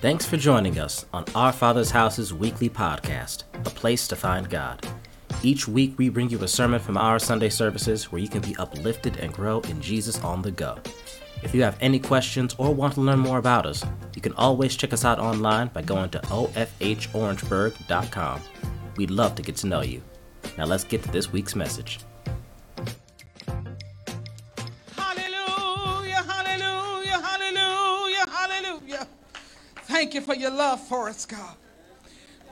Thanks for joining us on Our Father's House's weekly podcast, A Place to Find God. Each week, we bring you a sermon from our Sunday services where you can be uplifted and grow in Jesus on the go. If you have any questions or want to learn more about us, you can always check us out online by going to ofhorangeburg.com. We'd love to get to know you. Now let's get to this week's message. Your love for us, God.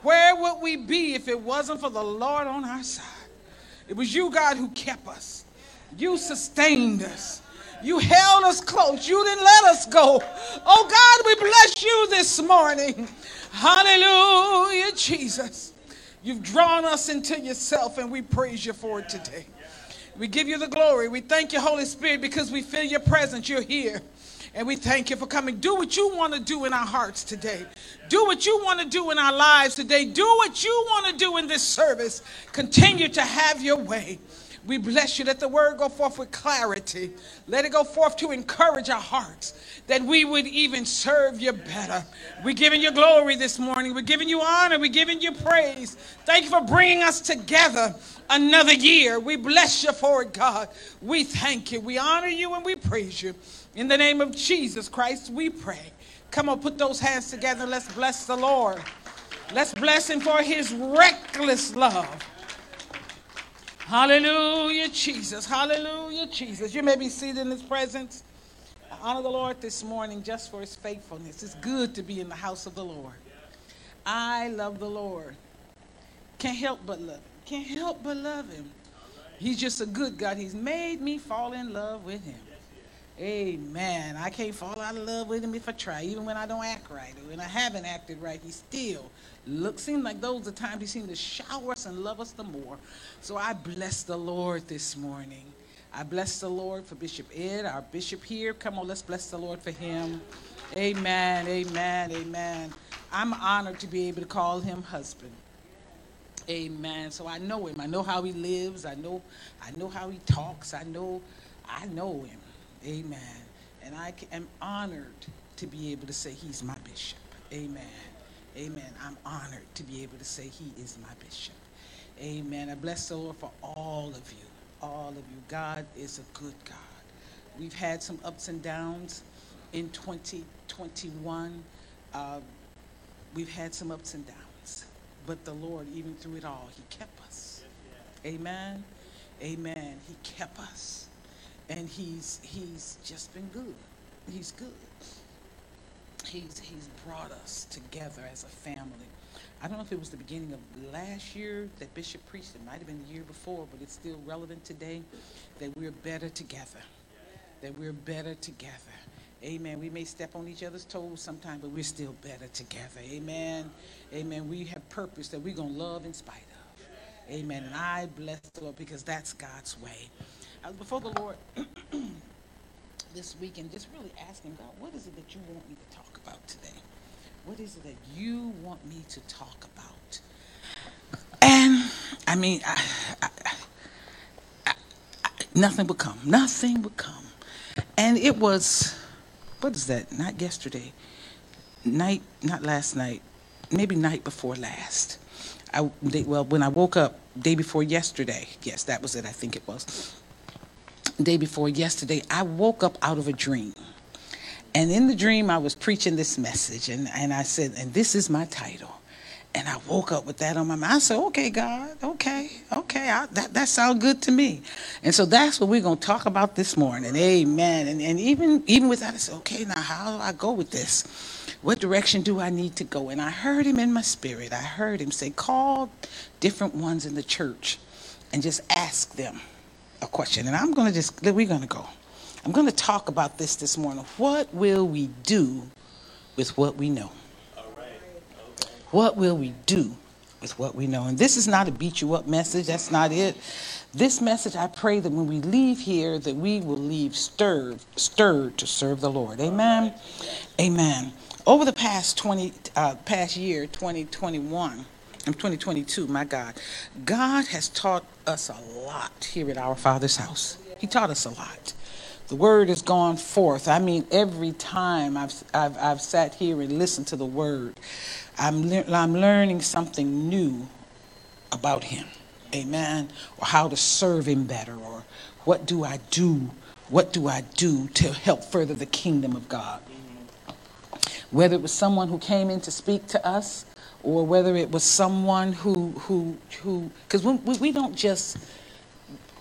Where would we be if it wasn't for the Lord on our side? It was you, God, who kept us. You sustained us. You held us close. You didn't let us go. Oh, God, we bless you this morning. Hallelujah, Jesus. You've drawn us into yourself, and we praise you for it today. We give you the glory. We thank you, Holy Spirit, because we feel your presence. You're here. And we thank you for coming. Do what you want to do in our hearts today. Do what you want to do in our lives today. Do what you want to do in this service. Continue to have your way. We bless you. Let the word go forth with clarity. Let it go forth to encourage our hearts that we would even serve you better. We're giving you glory this morning. We're giving you honor. We're giving you praise. Thank you for bringing us together another year. We bless you for it, God. We thank you. We honor you and we praise you. In the name of Jesus Christ, we pray. Come on, put those hands together. Let's bless the Lord. Let's bless him for his reckless love. Hallelujah, Jesus. Hallelujah, Jesus. You may be seated in his presence. I honor the Lord this morning just for his faithfulness. It's good to be in the house of the Lord. I love the Lord. Can't help but love. Can't help but love him. He's just a good God. He's made me fall in love with him. Amen. I can't fall out of love with him if I try, even when I don't act right or when I haven't acted right. He still looks, seems like those are times he seems to shower us and love us the more. So I bless the Lord this morning. I bless the Lord for Bishop Ed, our bishop here. Come on, let's bless the Lord for him. Amen, amen, amen. I'm honored to be able to call him husband. Amen. So I know him. I know how he lives. I know I know how he talks. I know I know him. Amen. And I am honored to be able to say he's my bishop. Amen. Amen. I'm honored to be able to say he is my bishop. Amen. I bless the Lord for all of you. All of you. God is a good God. We've had some ups and downs in 2021. Uh, we've had some ups and downs. But the Lord, even through it all, he kept us. Amen. Amen. He kept us and he's he's just been good. He's good. He's he's brought us together as a family. I don't know if it was the beginning of last year that Bishop preached. It might have been the year before, but it's still relevant today. That we're better together. That we're better together. Amen. We may step on each other's toes sometimes, but we're still better together. Amen. Amen. We have purpose that we're going to love in spite of. Amen. And I bless the Lord because that's God's way. I was before the Lord this week and just really asking God, what is it that you want me to talk about today? What is it that you want me to talk about? And I mean, I, I, I, nothing would come. Nothing would come. And it was, what is that? Not yesterday. Night, not last night. Maybe night before last. I, they, well, when I woke up day before yesterday, yes, that was it. I think it was day before yesterday, I woke up out of a dream. And in the dream, I was preaching this message, and, and I said, and this is my title. And I woke up with that on my mind. I said, okay, God, okay, okay, I, that, that sounds good to me. And so that's what we're going to talk about this morning. Amen. And, and even, even with that, I said, okay, now how do I go with this? What direction do I need to go? And I heard him in my spirit. I heard him say, call different ones in the church and just ask them a question, and I'm going to just, we're going to go. I'm going to talk about this this morning. What will we do with what we know? What will we do with what we know? And this is not a beat you up message. That's not it. This message, I pray that when we leave here, that we will leave stirred, stirred to serve the Lord. Amen. Amen. Over the past 20, uh, past year, 2021, in 2022, my God, God has taught us a lot here at our Father's house. He taught us a lot. The word has gone forth. I mean, every time I've, I've, I've sat here and listened to the word, I'm, le- I'm learning something new about him. Amen. Or how to serve him better, or what do I do? What do I do to help further the kingdom of God? Whether it was someone who came in to speak to us, or whether it was someone who who who because we, we don't just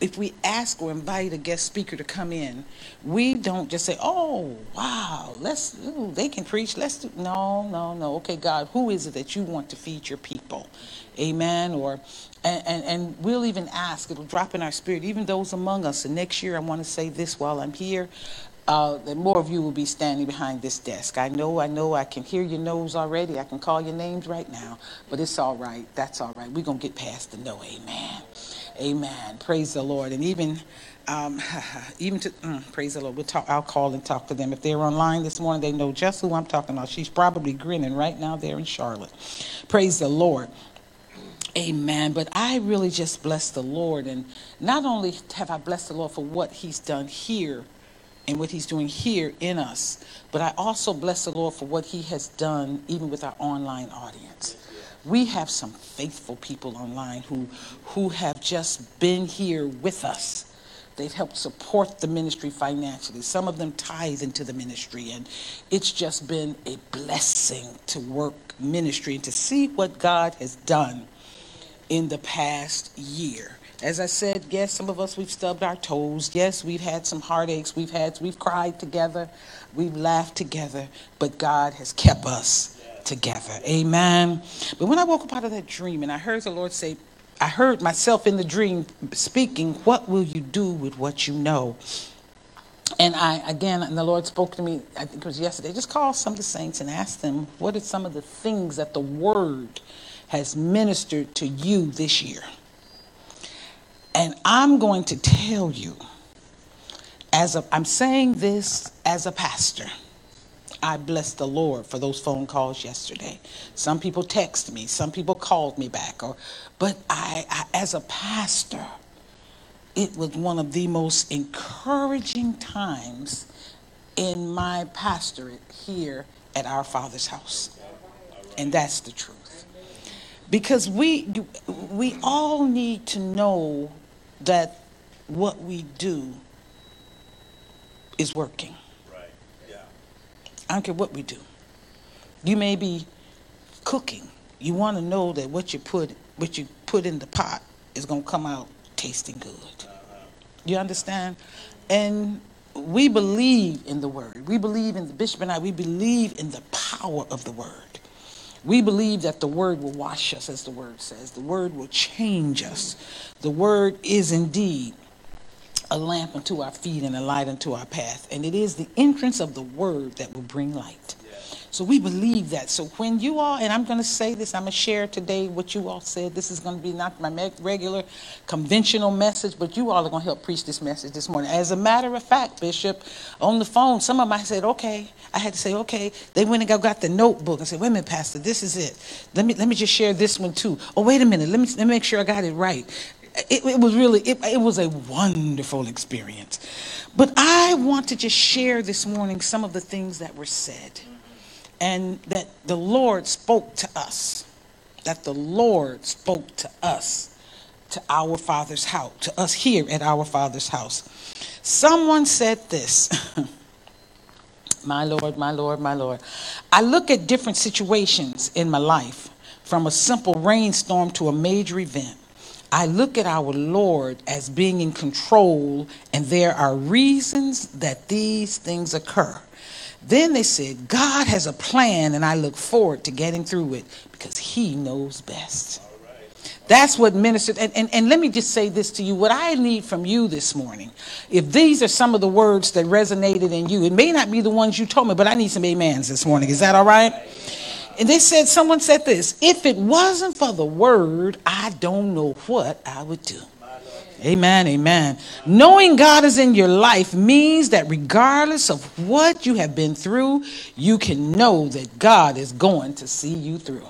if we ask or invite a guest speaker to come in, we don't just say, "Oh, wow, let's ooh, they can preach." Let's do no, no, no. Okay, God, who is it that you want to feed your people? Amen. Or and, and, and we'll even ask. It'll drop in our spirit, even those among us. And next year, I want to say this while I'm here. Uh, that more of you will be standing behind this desk. I know, I know, I can hear your noes already. I can call your names right now, but it's all right. That's all right. We're going to get past the no. Amen. Amen. Praise the Lord. And even, um, even to mm, praise the Lord. We'll talk. I'll call and talk to them if they're online this morning. They know just who I'm talking about. She's probably grinning right now there in Charlotte. Praise the Lord. Amen. But I really just bless the Lord, and not only have I blessed the Lord for what He's done here and what He's doing here in us, but I also bless the Lord for what He has done even with our online audience. We have some faithful people online who who have just been here with us. They've helped support the ministry financially. Some of them tithe into the ministry and it's just been a blessing to work ministry and to see what god has done in the past year as i said yes some of us we've stubbed our toes yes we've had some heartaches we've had we've cried together we've laughed together but god has kept us together. Amen. But when I woke up out of that dream and I heard the Lord say, I heard myself in the dream speaking, What will you do with what you know? And I, again, and the Lord spoke to me, I think it was yesterday, just call some of the saints and ask them, What are some of the things that the Word has ministered to you this year? And I'm going to tell you, as a, I'm saying this as a pastor. I bless the Lord for those phone calls yesterday. Some people text me, some people called me back, or but I, I as a pastor, it was one of the most encouraging times in my pastorate here at our Father's house. And that's the truth. Because we we all need to know that what we do is working. Right. Yeah. I don't care what we do. You may be cooking. You want to know that what you put what you put in the pot is going to come out tasting good. Uh-huh. You understand? And we believe in the word. We believe in the bishop and I. We believe in the power of the word. We believe that the word will wash us, as the word says. The word will change us. The word is indeed a lamp unto our feet and a light unto our path. And it is the entrance of the word that will bring light. So we believe that. So when you all, and I'm going to say this, I'm going to share today what you all said. This is going to be not my regular conventional message, but you all are going to help preach this message this morning. As a matter of fact, Bishop, on the phone, some of them I said, okay. I had to say, okay. They went and got the notebook and said, wait a minute, Pastor, this is it. Let me let me just share this one too. Oh, wait a minute. Let me let me make sure I got it right it, it was really it, it was a wonderful experience but i want to just share this morning some of the things that were said and that the lord spoke to us that the lord spoke to us to our father's house to us here at our father's house someone said this my lord my lord my lord i look at different situations in my life from a simple rainstorm to a major event I look at our Lord as being in control, and there are reasons that these things occur. Then they said, God has a plan, and I look forward to getting through it because He knows best. That's what ministered. And, and, and let me just say this to you. What I need from you this morning, if these are some of the words that resonated in you, it may not be the ones you told me, but I need some amens this morning. Is that all right? And they said, someone said this if it wasn't for the word, I don't know what I would do. Amen, amen. Knowing God is in your life means that regardless of what you have been through, you can know that God is going to see you through.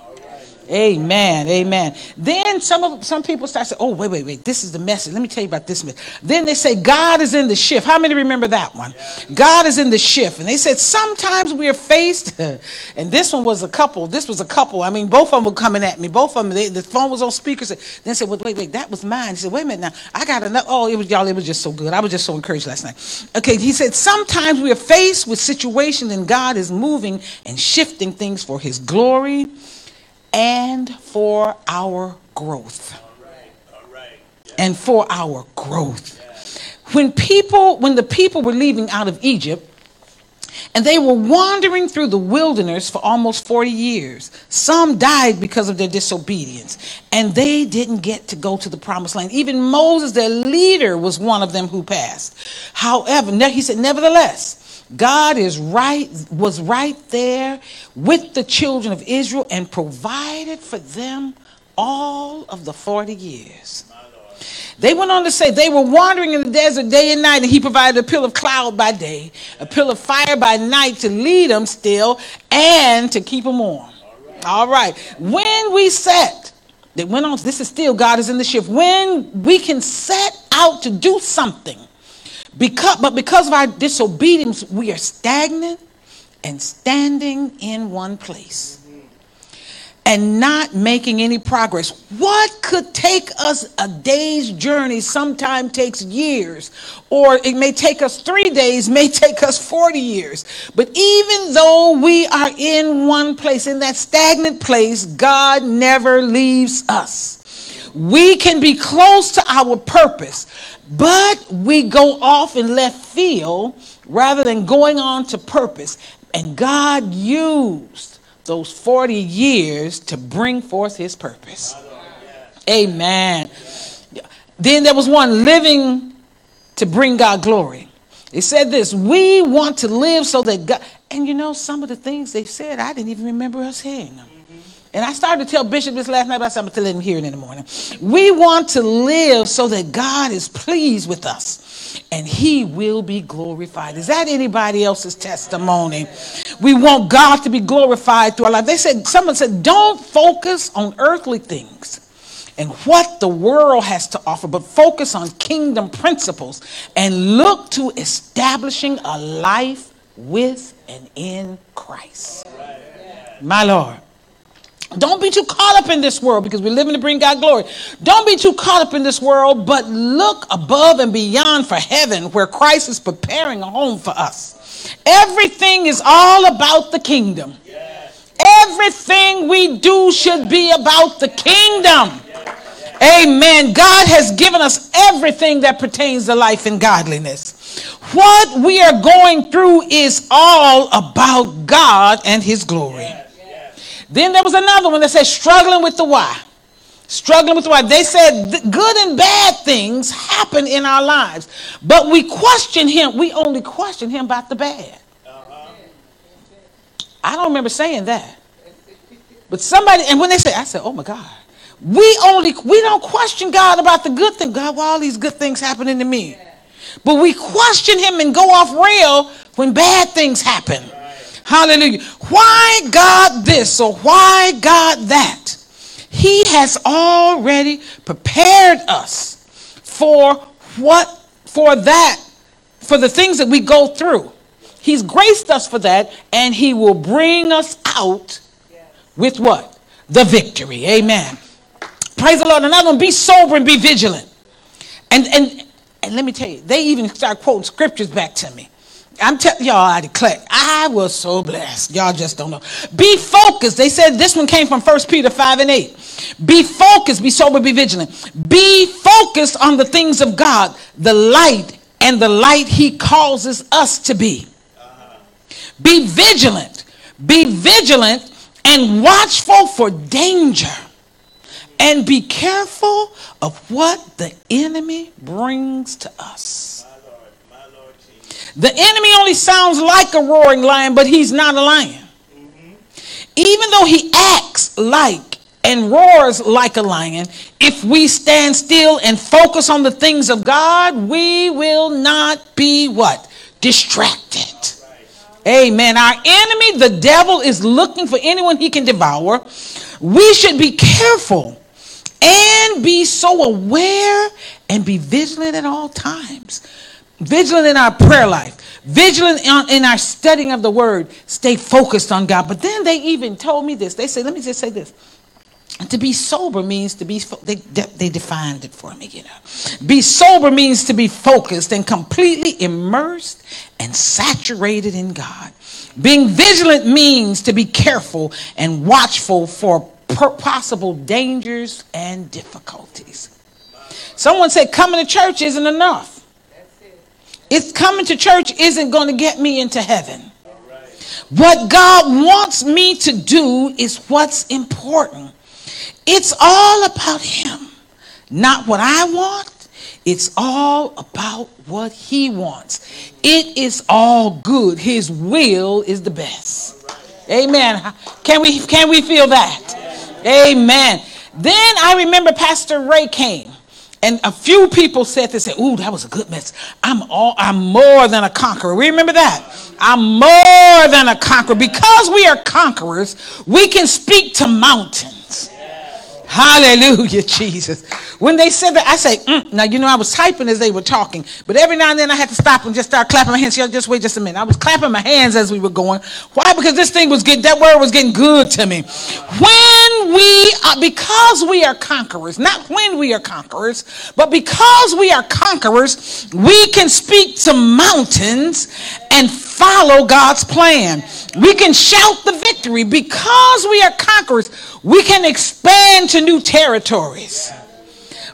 Amen. Amen. Then some of some people start saying, "Oh, wait, wait, wait. This is the message. Let me tell you about this message." Then they say, "God is in the shift." How many remember that one? God is in the shift. And they said, "Sometimes we are faced." and this one was a couple. This was a couple. I mean, both of them were coming at me. Both of them. They, the phone was on speaker. Then said, "Well, wait, wait. That was mine." He said, "Wait a minute. Now I got another." Oh, it was y'all. It was just so good. I was just so encouraged last night. Okay. He said, "Sometimes we are faced with situations, and God is moving and shifting things for His glory." And for our growth. And for our growth. When people, when the people were leaving out of Egypt, and they were wandering through the wilderness for almost 40 years. Some died because of their disobedience, and they didn't get to go to the promised land. Even Moses, their leader, was one of them who passed. However, he said, nevertheless, God is right, was right there with the children of Israel and provided for them all of the 40 years. They went on to say they were wandering in the desert day and night, and he provided a pillar of cloud by day, a pillar of fire by night to lead them still and to keep them warm. All right. When we set, they went on, this is still God is in the shift. When we can set out to do something, because, but because of our disobedience, we are stagnant and standing in one place and not making any progress. What could take us a day's journey sometime takes years, or it may take us three days, may take us 40 years. But even though we are in one place, in that stagnant place, God never leaves us. We can be close to our purpose, but we go off in left field rather than going on to purpose. And God used those 40 years to bring forth his purpose. Amen. Then there was one living to bring God glory. They said this We want to live so that God, and you know, some of the things they said, I didn't even remember us hearing them. And I started to tell Bishop this last night, but I said I'm going to let him hear it in the morning. We want to live so that God is pleased with us and he will be glorified. Is that anybody else's testimony? We want God to be glorified through our life. They said, someone said, don't focus on earthly things and what the world has to offer, but focus on kingdom principles and look to establishing a life with and in Christ. My Lord. Don't be too caught up in this world because we're living to bring God glory. Don't be too caught up in this world, but look above and beyond for heaven where Christ is preparing a home for us. Everything is all about the kingdom. Everything we do should be about the kingdom. Amen. God has given us everything that pertains to life and godliness. What we are going through is all about God and His glory. Then there was another one that said struggling with the why. Struggling with the why. They said good and bad things happen in our lives, but we question him. We only question him about the bad. I don't remember saying that. But somebody, and when they say, I said, oh my God. We only, we don't question God about the good thing. God, why all these good things happening to me? But we question him and go off rail when bad things happen. Hallelujah. Why God this or why God that? He has already prepared us for what, for that, for the things that we go through. He's graced us for that, and He will bring us out with what? The victory. Amen. Praise the Lord. Another one, be sober and be vigilant. And and and let me tell you, they even start quoting scriptures back to me. I'm telling y'all, I declare, I was so blessed. Y'all just don't know. Be focused. They said this one came from 1 Peter 5 and 8. Be focused, be sober, be vigilant. Be focused on the things of God, the light and the light He causes us to be. Be vigilant. Be vigilant and watchful for danger. And be careful of what the enemy brings to us. The enemy only sounds like a roaring lion, but he's not a lion. Mm-hmm. Even though he acts like and roars like a lion, if we stand still and focus on the things of God, we will not be what? Distracted. Amen. Our enemy, the devil, is looking for anyone he can devour. we should be careful and be so aware and be vigilant at all times. Vigilant in our prayer life, vigilant in our studying of the word, stay focused on God. But then they even told me this. They said, let me just say this. To be sober means to be, they, they defined it for me, you know. Be sober means to be focused and completely immersed and saturated in God. Being vigilant means to be careful and watchful for possible dangers and difficulties. Someone said coming to church isn't enough. It's coming to church isn't going to get me into heaven. What God wants me to do is what's important. It's all about Him, not what I want. It's all about what He wants. It is all good. His will is the best. Amen. Can we can we feel that? Amen. Then I remember Pastor Ray came. And a few people said this, said, Ooh, that was a good message. I'm all I'm more than a conqueror. We remember that? I'm more than a conqueror. Because we are conquerors, we can speak to mountains. Hallelujah, Jesus. When they said that, I say, mm. now you know I was typing as they were talking, but every now and then I had to stop and just start clapping my hands. Yeah, just wait just a minute. I was clapping my hands as we were going. Why? Because this thing was getting that word was getting good to me. When we are, because we are conquerors, not when we are conquerors, but because we are conquerors, we can speak to mountains and follow God's plan. We can shout the victory because we are conquerors. We can expand to new territories.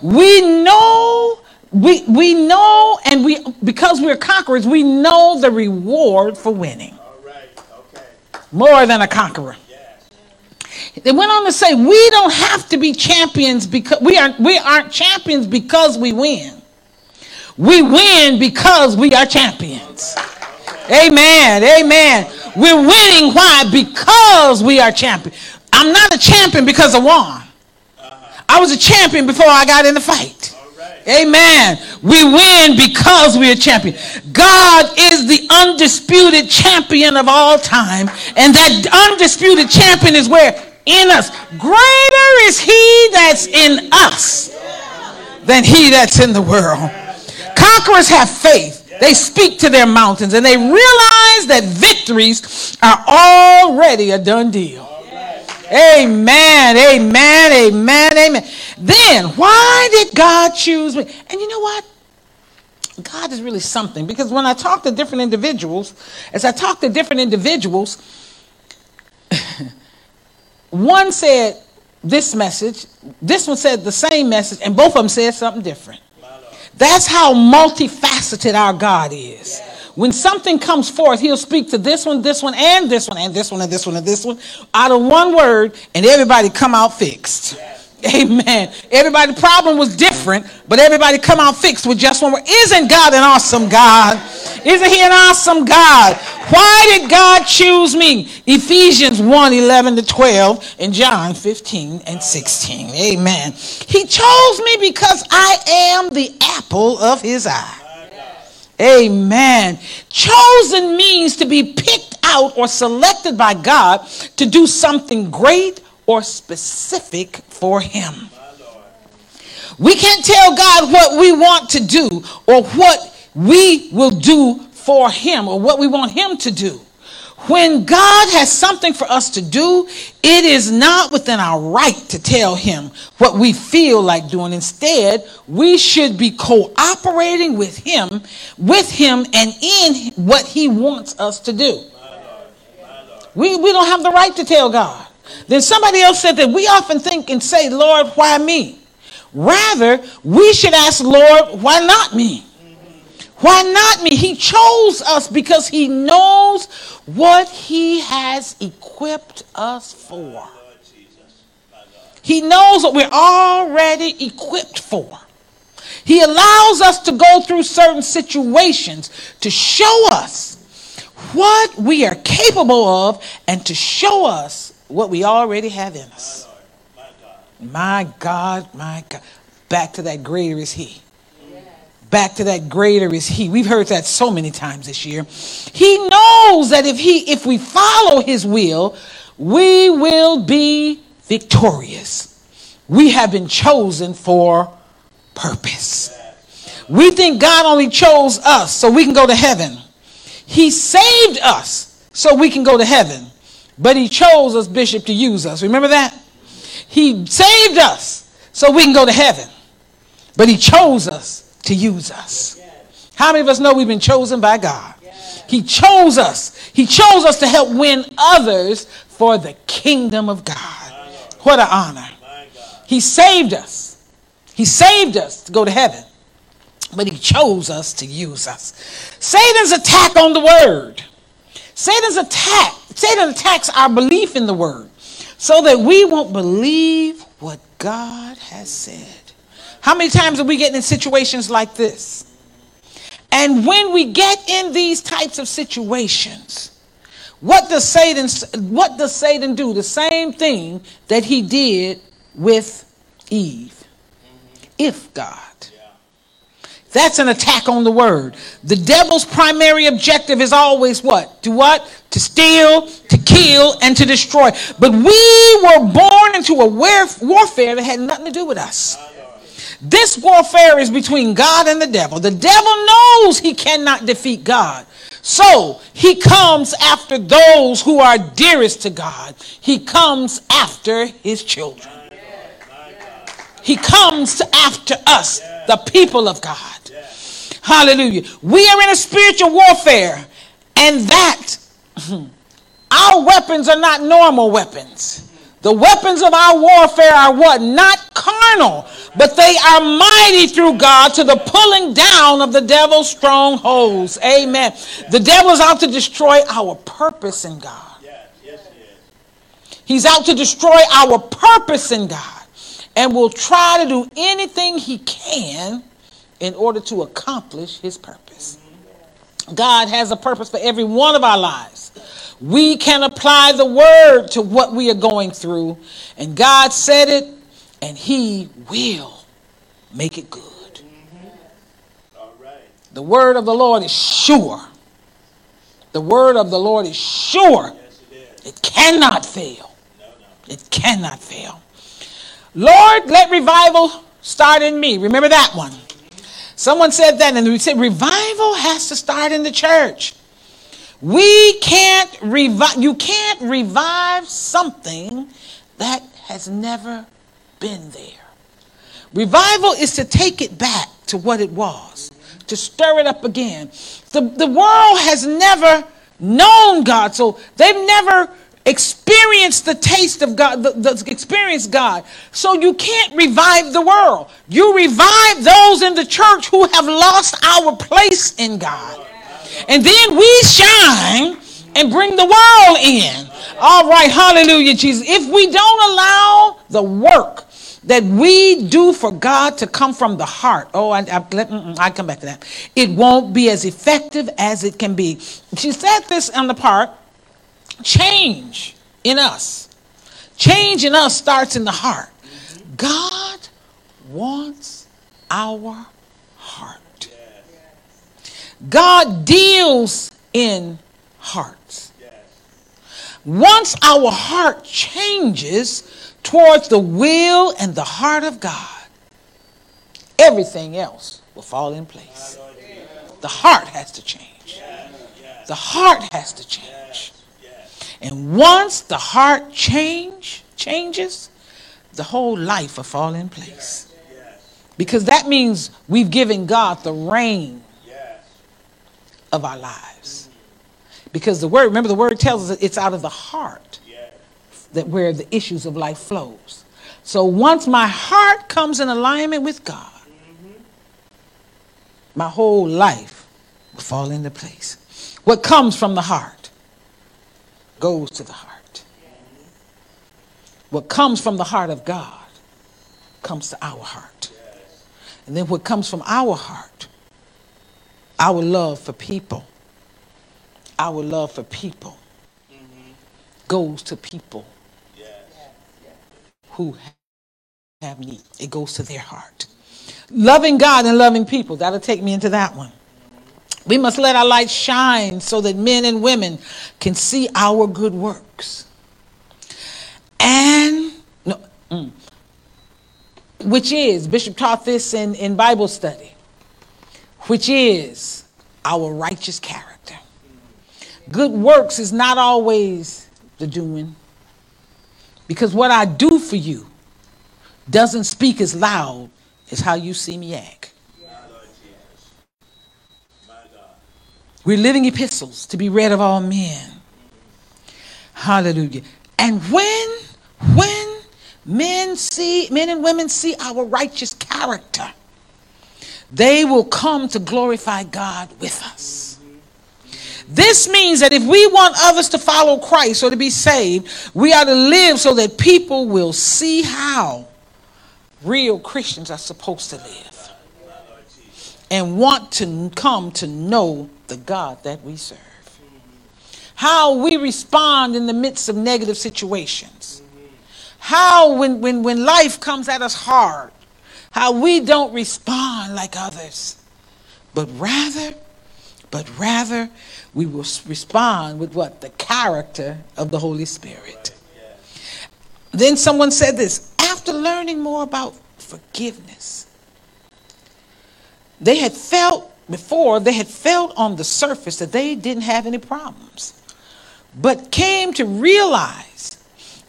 We know, we, we know, and we because we're conquerors, we know the reward for winning. Okay. More than a conqueror. They went on to say, we don't have to be champions because we aren't we aren't champions because we win. We win because we are champions. Amen. Amen. We're winning. Why? Because we are champions. I'm not a champion because I won. I was a champion before I got in the fight. Amen. We win because we are champion. God is the undisputed champion of all time. And that undisputed champion is where? In us. Greater is he that's in us than he that's in the world. Conquerors have faith. They speak to their mountains and they realize that victories are already a done deal. Amen, amen, amen, amen. Then, why did God choose me? And you know what? God is really something because when I talk to different individuals, as I talk to different individuals, one said this message, this one said the same message, and both of them said something different. That's how multifaceted our God is. When something comes forth, he'll speak to this one, this one, and this one, and this one, and this one, and this one, out of one word, and everybody come out fixed. Amen. Everybody's problem was different, but everybody come out fixed with just one word. Isn't God an awesome God? Isn't he an awesome God? Why did God choose me? Ephesians 1 11 to 12 and John 15 and 16. Amen. He chose me because I am the apple of his eye. Amen. Chosen means to be picked out or selected by God to do something great or specific for Him. We can't tell God what we want to do or what we will do for Him or what we want Him to do. When God has something for us to do, it is not within our right to tell him what we feel like doing. Instead, we should be cooperating with him, with him and in what he wants us to do. We, we don't have the right to tell God. Then somebody else said that we often think and say, Lord, why me? Rather, we should ask, Lord, why not me? Why not me? He chose us because he knows what he has equipped us for. He knows what we're already equipped for. He allows us to go through certain situations to show us what we are capable of and to show us what we already have in us. My God, my God. Back to that greater is He back to that greater is he we've heard that so many times this year he knows that if he if we follow his will we will be victorious. We have been chosen for purpose. We think God only chose us so we can go to heaven. He saved us so we can go to heaven. But he chose us, Bishop, to use us. Remember that? He saved us so we can go to heaven. But he chose us to use us. How many of us know we've been chosen by God? He chose us. He chose us to help win others for the kingdom of God. What an honor. He saved us. He saved us to go to heaven. But he chose us to use us. Satan's attack on the word. Satan's attack. Satan attacks our belief in the word so that we won't believe what God has said. How many times are we getting in situations like this? And when we get in these types of situations, what does Satan what does Satan do? The same thing that he did with Eve. If God. That's an attack on the word. The devil's primary objective is always what? To what? To steal, to kill, and to destroy. But we were born into a warfare that had nothing to do with us. This warfare is between God and the devil. The devil knows he cannot defeat God. So he comes after those who are dearest to God. He comes after his children. He comes after us, the people of God. Hallelujah. We are in a spiritual warfare, and that our weapons are not normal weapons. The weapons of our warfare are what? Not carnal, but they are mighty through God to the pulling down of the devil's strongholds. Amen. The devil is out to destroy our purpose in God. He's out to destroy our purpose in God and will try to do anything he can in order to accomplish his purpose. God has a purpose for every one of our lives. We can apply the word to what we are going through, and God said it, and he will make it good. The word of the Lord is sure. The word of the Lord is sure. it, cannot fail. It cannot fail. Lord, let revival start in me. Remember that one. Someone said that, and we said revival has to start in the church. We can't revive, you can't revive something that has never been there. Revival is to take it back to what it was, to stir it up again. The, the world has never known God, so they've never experience the taste of God, the, the, experience God. So you can't revive the world. You revive those in the church who have lost our place in God. And then we shine and bring the world in. All right, hallelujah, Jesus. If we don't allow the work that we do for God to come from the heart, oh, I, I, let, mm, mm, I come back to that. It won't be as effective as it can be. She said this on the part change in us. Change in us starts in the heart. God wants our heart. God deals in hearts. Once our heart changes towards the will and the heart of God, everything else will fall in place. The heart has to change. The heart has to change. And once the heart change changes, the whole life will fall in place. Because that means we've given God the reign of our lives. Because the word, remember the word tells us it's out of the heart that where the issues of life flows. So once my heart comes in alignment with God, my whole life will fall into place. What comes from the heart goes to the heart. What comes from the heart of God comes to our heart. And then what comes from our heart, our love for people, our love for people goes to people who have need. It goes to their heart. Loving God and loving people, that'll take me into that one. We must let our light shine so that men and women can see our good works and mm, which is, Bishop taught this in, in Bible study, which is our righteous character. Good works is not always the doing, because what I do for you doesn't speak as loud as how you see me act. We're living epistles to be read of all men. Hallelujah. And when, when men see, men and women see our righteous character, they will come to glorify God with us. This means that if we want others to follow Christ or to be saved, we are to live so that people will see how real Christians are supposed to live and want to come to know the God that we serve. How we respond in the midst of negative situations. How, when, when, when life comes at us hard, how we don't respond like others, but rather, but rather, we will respond with what? The character of the Holy Spirit. Then someone said this after learning more about forgiveness, they had felt before, they had felt on the surface that they didn't have any problems, but came to realize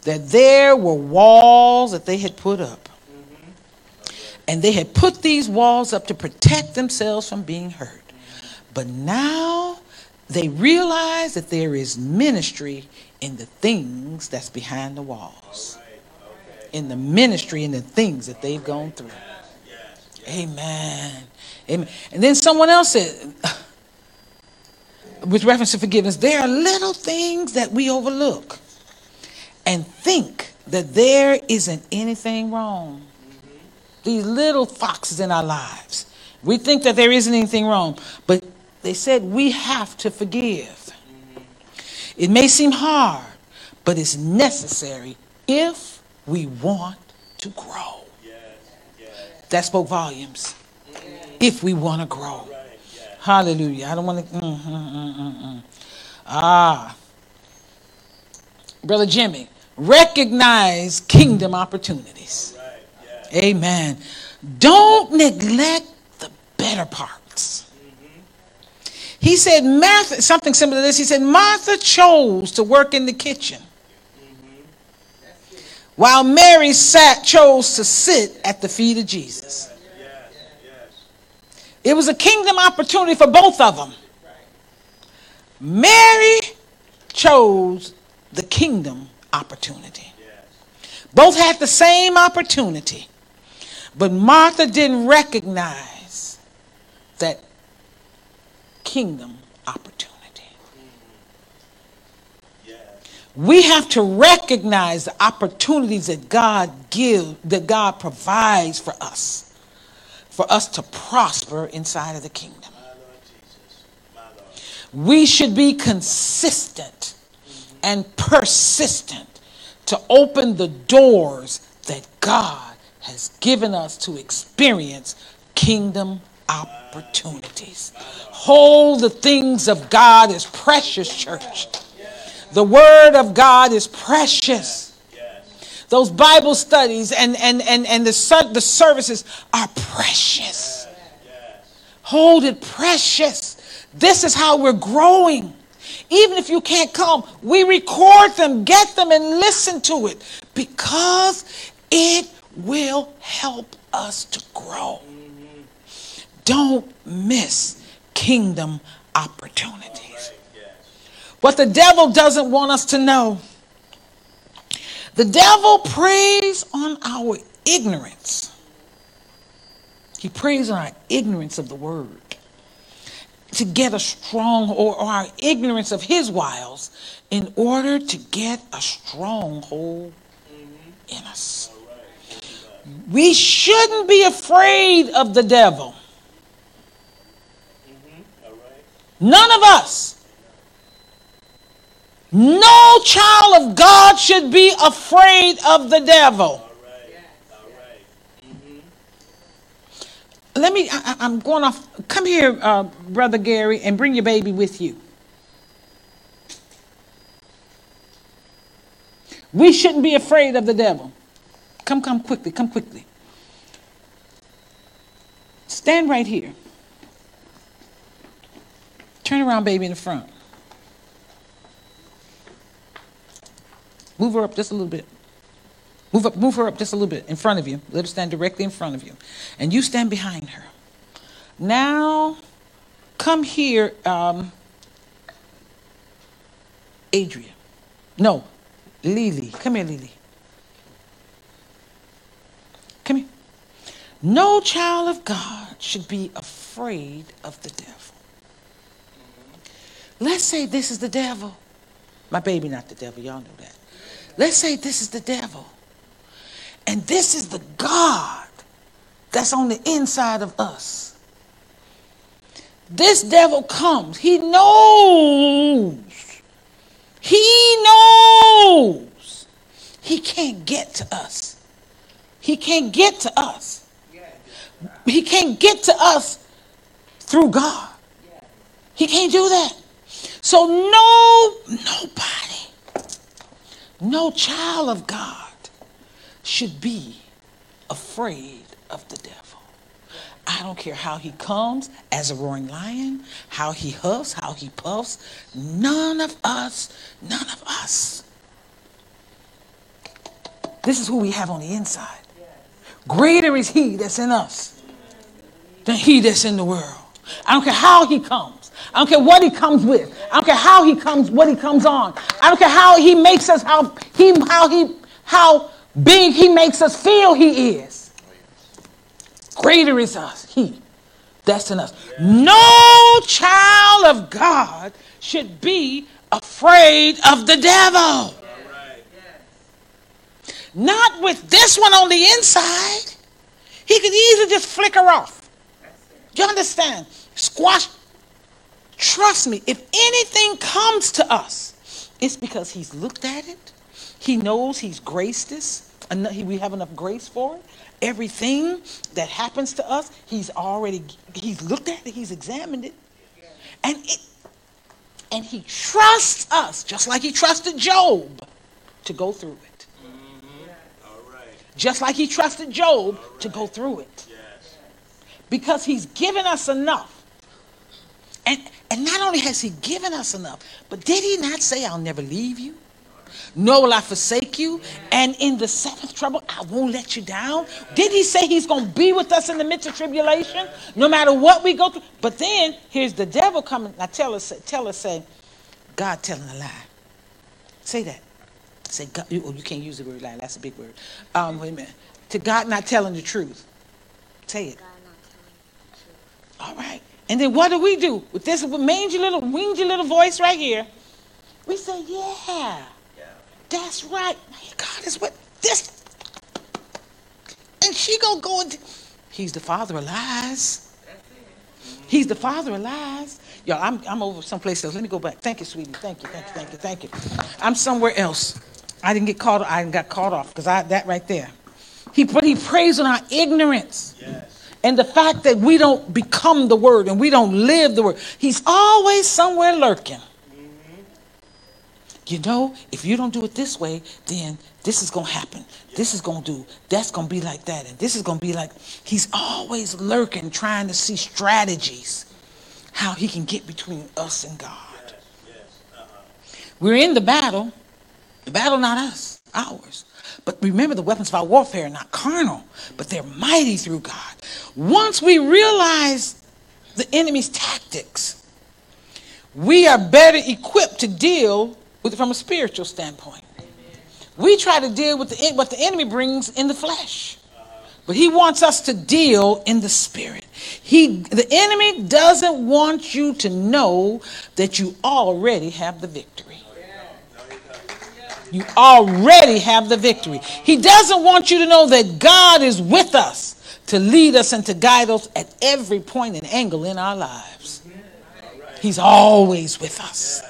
that there were walls that they had put up. And they had put these walls up to protect themselves from being hurt. But now they realize that there is ministry in the things that's behind the walls, in the ministry and the things that they've gone through. Amen. Amen. And then someone else said, with reference to forgiveness, there are little things that we overlook and think that there isn't anything wrong. These little foxes in our lives. We think that there isn't anything wrong, but they said we have to forgive. It may seem hard, but it's necessary if we want to grow. That spoke volumes if we want to grow. Hallelujah. I don't want to. Mm, mm, mm, ah. Brother Jimmy, recognize kingdom opportunities. Amen. Don't neglect the better parts. He said, Martha, something similar to this. He said, Martha chose to work in the kitchen, while Mary sat, chose to sit at the feet of Jesus. It was a kingdom opportunity for both of them. Mary chose the kingdom opportunity. Both had the same opportunity, but Martha didn't recognize that kingdom opportunity. We have to recognize the opportunities that God gives, that God provides for us for us to prosper inside of the kingdom. We should be consistent and persistent to open the doors that God has given us to experience kingdom opportunities. Hold the things of God as precious, church. The word of God is precious those Bible studies and, and, and, and the, the services are precious. Hold it precious. This is how we're growing. Even if you can't come, we record them, get them, and listen to it because it will help us to grow. Don't miss kingdom opportunities. What the devil doesn't want us to know the devil preys on our ignorance. He preys on our ignorance of the word to get a strong or, or our ignorance of his wiles in order to get a stronghold in us. We shouldn't be afraid of the devil. None of us no child of God should be afraid of the devil. Let me, I, am going off. Come here, uh, Brother Gary, and bring your baby with you. We shouldn't be afraid of the devil. Come, come quickly, come quickly. Stand right here. Turn around, baby, in the front. Move her up just a little bit. Move up, move her up just a little bit in front of you. Let her stand directly in front of you. And you stand behind her. Now, come here, um, Adria. No, Lily. Come here, Lily. Come here. No child of God should be afraid of the devil. Let's say this is the devil. My baby, not the devil. Y'all know that. Let's say this is the devil. And this is the God that's on the inside of us. This devil comes. He knows. He knows. He can't get to us. He can't get to us. He can't get to us through God. He can't do that. So no nobody, no child of God should be afraid of the devil. I don't care how he comes as a roaring lion, how he huffs, how he puffs. None of us, none of us. This is who we have on the inside. Greater is he that's in us than he that's in the world. I don't care how he comes. I don't care what he comes with. I don't care how he comes, what he comes on. I don't care how he makes us, how he, how he, how big he makes us feel he is. Greater is us, he that's in us. No child of God should be afraid of the devil. Not with this one on the inside. He could easily just flicker off. You understand? Squash. Trust me, if anything comes to us, it's because he's looked at it. He knows he's graced us. We have enough grace for it. Everything that happens to us, he's already he's looked at it, he's examined it. And it and he trusts us, just like he trusted Job, to go through it. Just like he trusted Job to go through it. Because he's given us enough. And, and not only has he given us enough, but did he not say, I'll never leave you? Nor will I forsake you. And in the seventh trouble, I won't let you down. Did he say he's going to be with us in the midst of tribulation, no matter what we go through? But then here's the devil coming. Now tell us, tell us, say, God telling a lie. Say that. Say, God, you, oh, you can't use the word lie. That's a big word. Um, wait a minute. To God not telling the truth. Say it. God not telling the truth. All right. And then what do we do with this mangy little, mangy little voice right here? We say, yeah, that's right. My God is with this. And she gonna go into, he's the father of lies. He's the father of lies. Y'all, I'm, I'm over someplace else. Let me go back. Thank you, sweetie. Thank you, thank you, thank you, thank you. I'm somewhere else. I didn't get caught. I got caught off because I that right there. He but he preys on our ignorance. Yes. And the fact that we don't become the word and we don't live the word. He's always somewhere lurking. You know, if you don't do it this way, then this is going to happen. This is going to do. That's going to be like that. And this is going to be like. He's always lurking, trying to see strategies how he can get between us and God. Yes, yes, uh-huh. We're in the battle. The battle, not us, ours. But remember, the weapons of our warfare are not carnal, but they're mighty through God. Once we realize the enemy's tactics, we are better equipped to deal with it from a spiritual standpoint. We try to deal with the, what the enemy brings in the flesh. But he wants us to deal in the spirit. He, the enemy doesn't want you to know that you already have the victory. You already have the victory. He doesn't want you to know that God is with us to lead us and to guide us at every point and angle in our lives. He's always with us.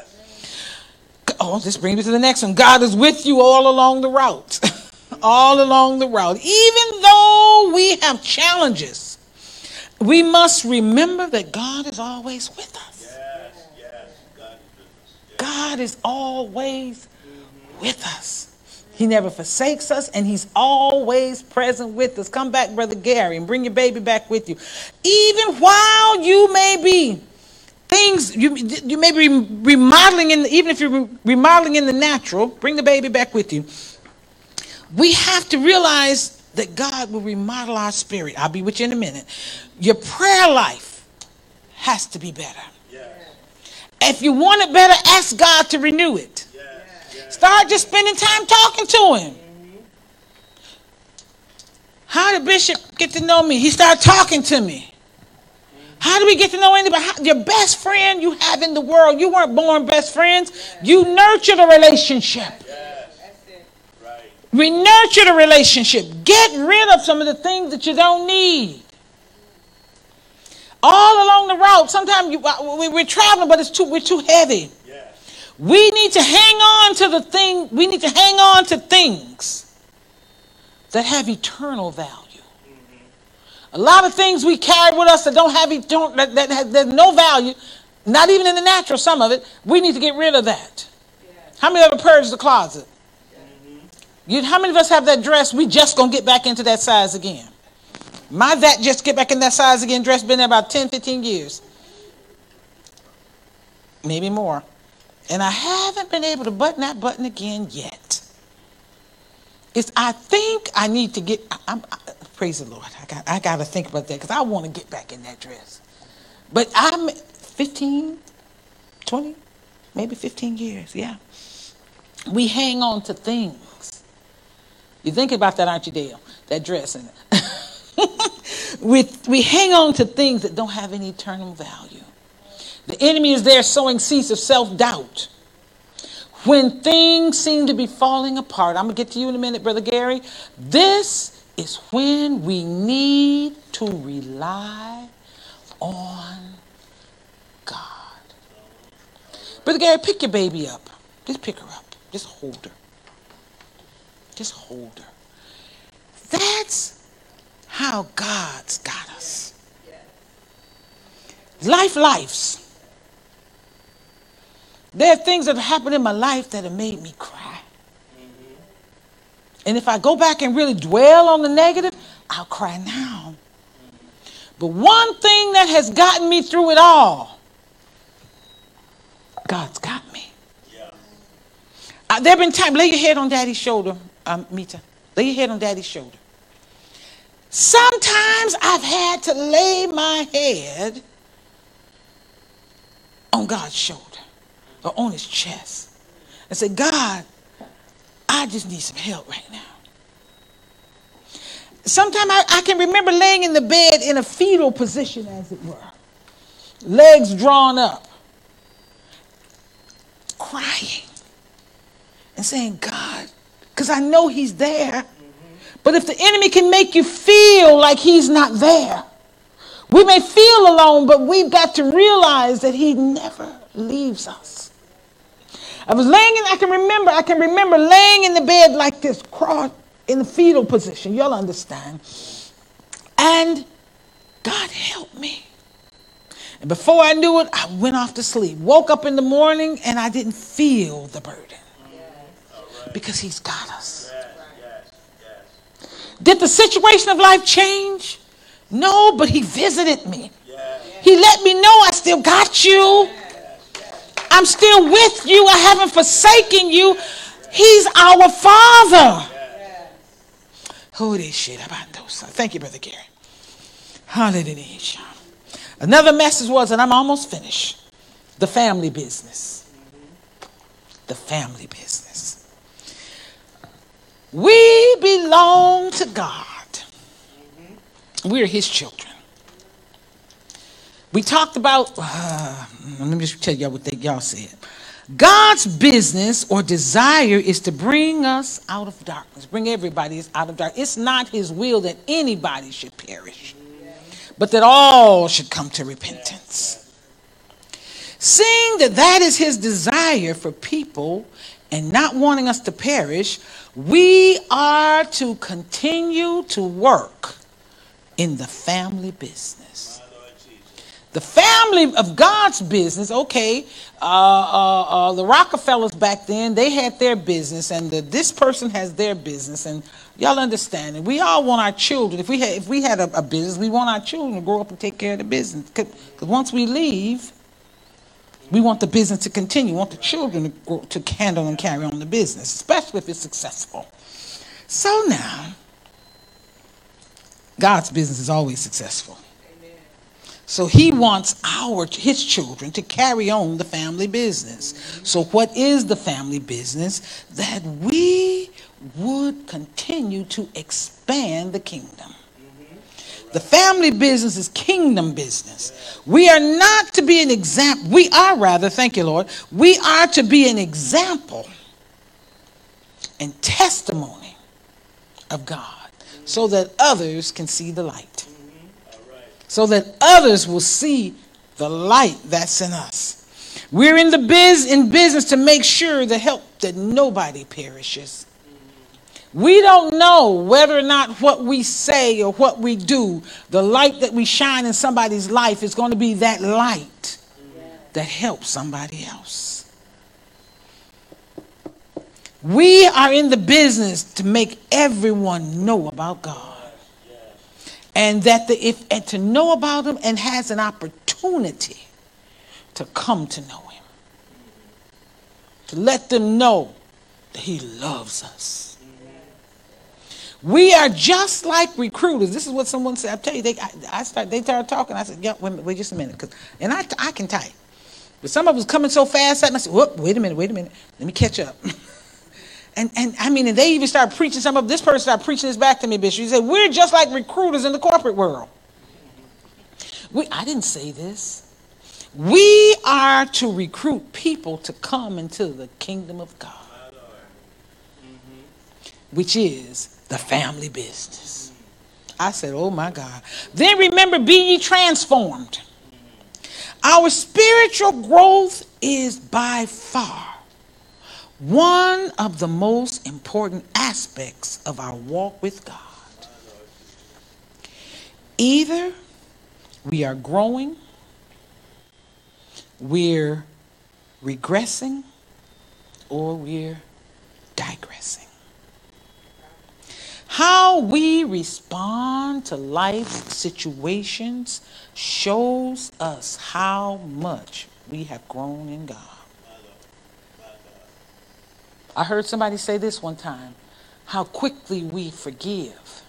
Oh, this brings me to the next one. God is with you all along the route. all along the route. Even though we have challenges, we must remember that God is always with us. Yes, yes. God, is God is always with us. He never forsakes us, and He's always present with us. Come back, Brother Gary, and bring your baby back with you. Even while you may be things, you, you may be remodeling, in, even if you're remodeling in the natural, bring the baby back with you. We have to realize that God will remodel our spirit. I'll be with you in a minute. Your prayer life has to be better. If you want it better, ask God to renew it. Start just spending time talking to him. How did Bishop get to know me? He started talking to me. How do we get to know anybody? How, your best friend you have in the world. You weren't born best friends. You nurtured a relationship. We nurture the relationship. Get rid of some of the things that you don't need. All along the route, sometimes you, uh, we're traveling, but it's too, we're too heavy. We need to hang on to the thing, we need to hang on to things that have eternal value. A lot of things we carry with us that don't have eternal, that, that have, there's no value, not even in the natural, some of it, we need to get rid of that. How many of ever purged the closet? You, how many of us have that dress? We just gonna get back into that size again. My that just get back in that size again dress been there about 10, 15 years. Maybe more. And I haven't been able to button that button again yet. It's I think I need to get I, I, praise the Lord. I got I got to think about that because I want to get back in that dress. But I'm 15, 20, maybe 15 years. Yeah. We hang on to things. You think about that, you, Dale? That dress and we, we hang on to things that don't have any eternal value. The enemy is there sowing seeds of self doubt. When things seem to be falling apart, I'm going to get to you in a minute, Brother Gary. This is when we need to rely on God. Brother Gary, pick your baby up. Just pick her up. Just hold her. Just hold her. That's how God's got us. Life lives. There are things that have happened in my life that have made me cry. And if I go back and really dwell on the negative, I'll cry now. But one thing that has gotten me through it all, God's got me. Yeah. Uh, there have been times, lay your head on daddy's shoulder, um, Mita. Lay your head on daddy's shoulder. Sometimes I've had to lay my head on God's shoulder or on his chest and say, God, I just need some help right now. Sometimes I, I can remember laying in the bed in a fetal position, as it were, legs drawn up, crying and saying, God, because I know he's there. But if the enemy can make you feel like he's not there, we may feel alone, but we've got to realize that he never leaves us. I was laying in, I can remember, I can remember laying in the bed like this, cross in the fetal position. Y'all understand. And God helped me. And before I knew it, I went off to sleep. Woke up in the morning and I didn't feel the burden. Because He's got us. Did the situation of life change? No, but He visited me. He let me know I still got you. I'm still with you. I haven't forsaken you. He's our Father. This shit about those? Thank you, Brother Gary. Hallelujah. Another message was, and I'm almost finished the family business. The family business. We belong to God, we're His children. We talked about, uh, let me just tell y'all what they, y'all said. God's business or desire is to bring us out of darkness, bring everybody out of darkness. It's not his will that anybody should perish, but that all should come to repentance. Seeing that that is his desire for people and not wanting us to perish, we are to continue to work in the family business. The family of God's business, okay, uh, uh, uh, the Rockefellers back then, they had their business, and the, this person has their business, and y'all understand it. We all want our children, if we had, if we had a, a business, we want our children to grow up and take care of the business. Because once we leave, we want the business to continue. We want the children to, grow, to handle and carry on the business, especially if it's successful. So now, God's business is always successful. So he wants our his children to carry on the family business. So what is the family business? That we would continue to expand the kingdom. The family business is kingdom business. We are not to be an example. We are rather, thank you, Lord. We are to be an example and testimony of God so that others can see the light so that others will see the light that's in us. We're in the biz in business to make sure the help that nobody perishes. We don't know whether or not what we say or what we do, the light that we shine in somebody's life is going to be that light that helps somebody else. We are in the business to make everyone know about God and that the, if and to know about him and has an opportunity to come to know him. To let them know that he loves us. We are just like recruiters. This is what someone said. I tell you they i, I start they started talking. I said yeah wait, wait just a minute. Because and I, I can type but some of us coming so fast i said whoop wait a minute wait a minute. Let me catch up And, and I mean, and they even start preaching some of this person started preaching this back to me, Bishop. He said, We're just like recruiters in the corporate world. We, I didn't say this. We are to recruit people to come into the kingdom of God, which is the family business. I said, Oh my God. Then remember, be ye transformed. Our spiritual growth is by far one of the most important aspects of our walk with God. Either we are growing, we're regressing, or we're digressing. How we respond to life's situations shows us how much we have grown in God. I heard somebody say this one time how quickly we forgive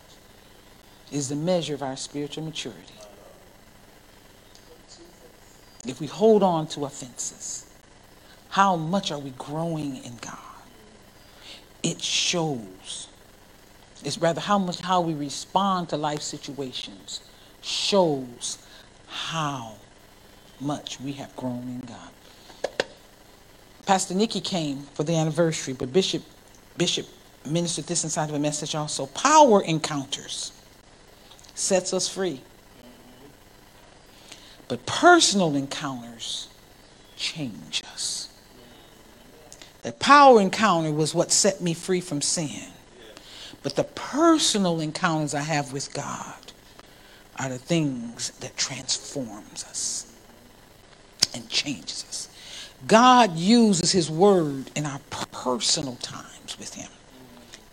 is the measure of our spiritual maturity. If we hold on to offenses, how much are we growing in God? It shows. It's rather how much how we respond to life situations shows how much we have grown in God. Pastor Nikki came for the anniversary, but Bishop Bishop ministered this inside of a message also. Power encounters sets us free. But personal encounters change us. The power encounter was what set me free from sin. But the personal encounters I have with God are the things that transforms us and changes us. God uses his word in our personal times with him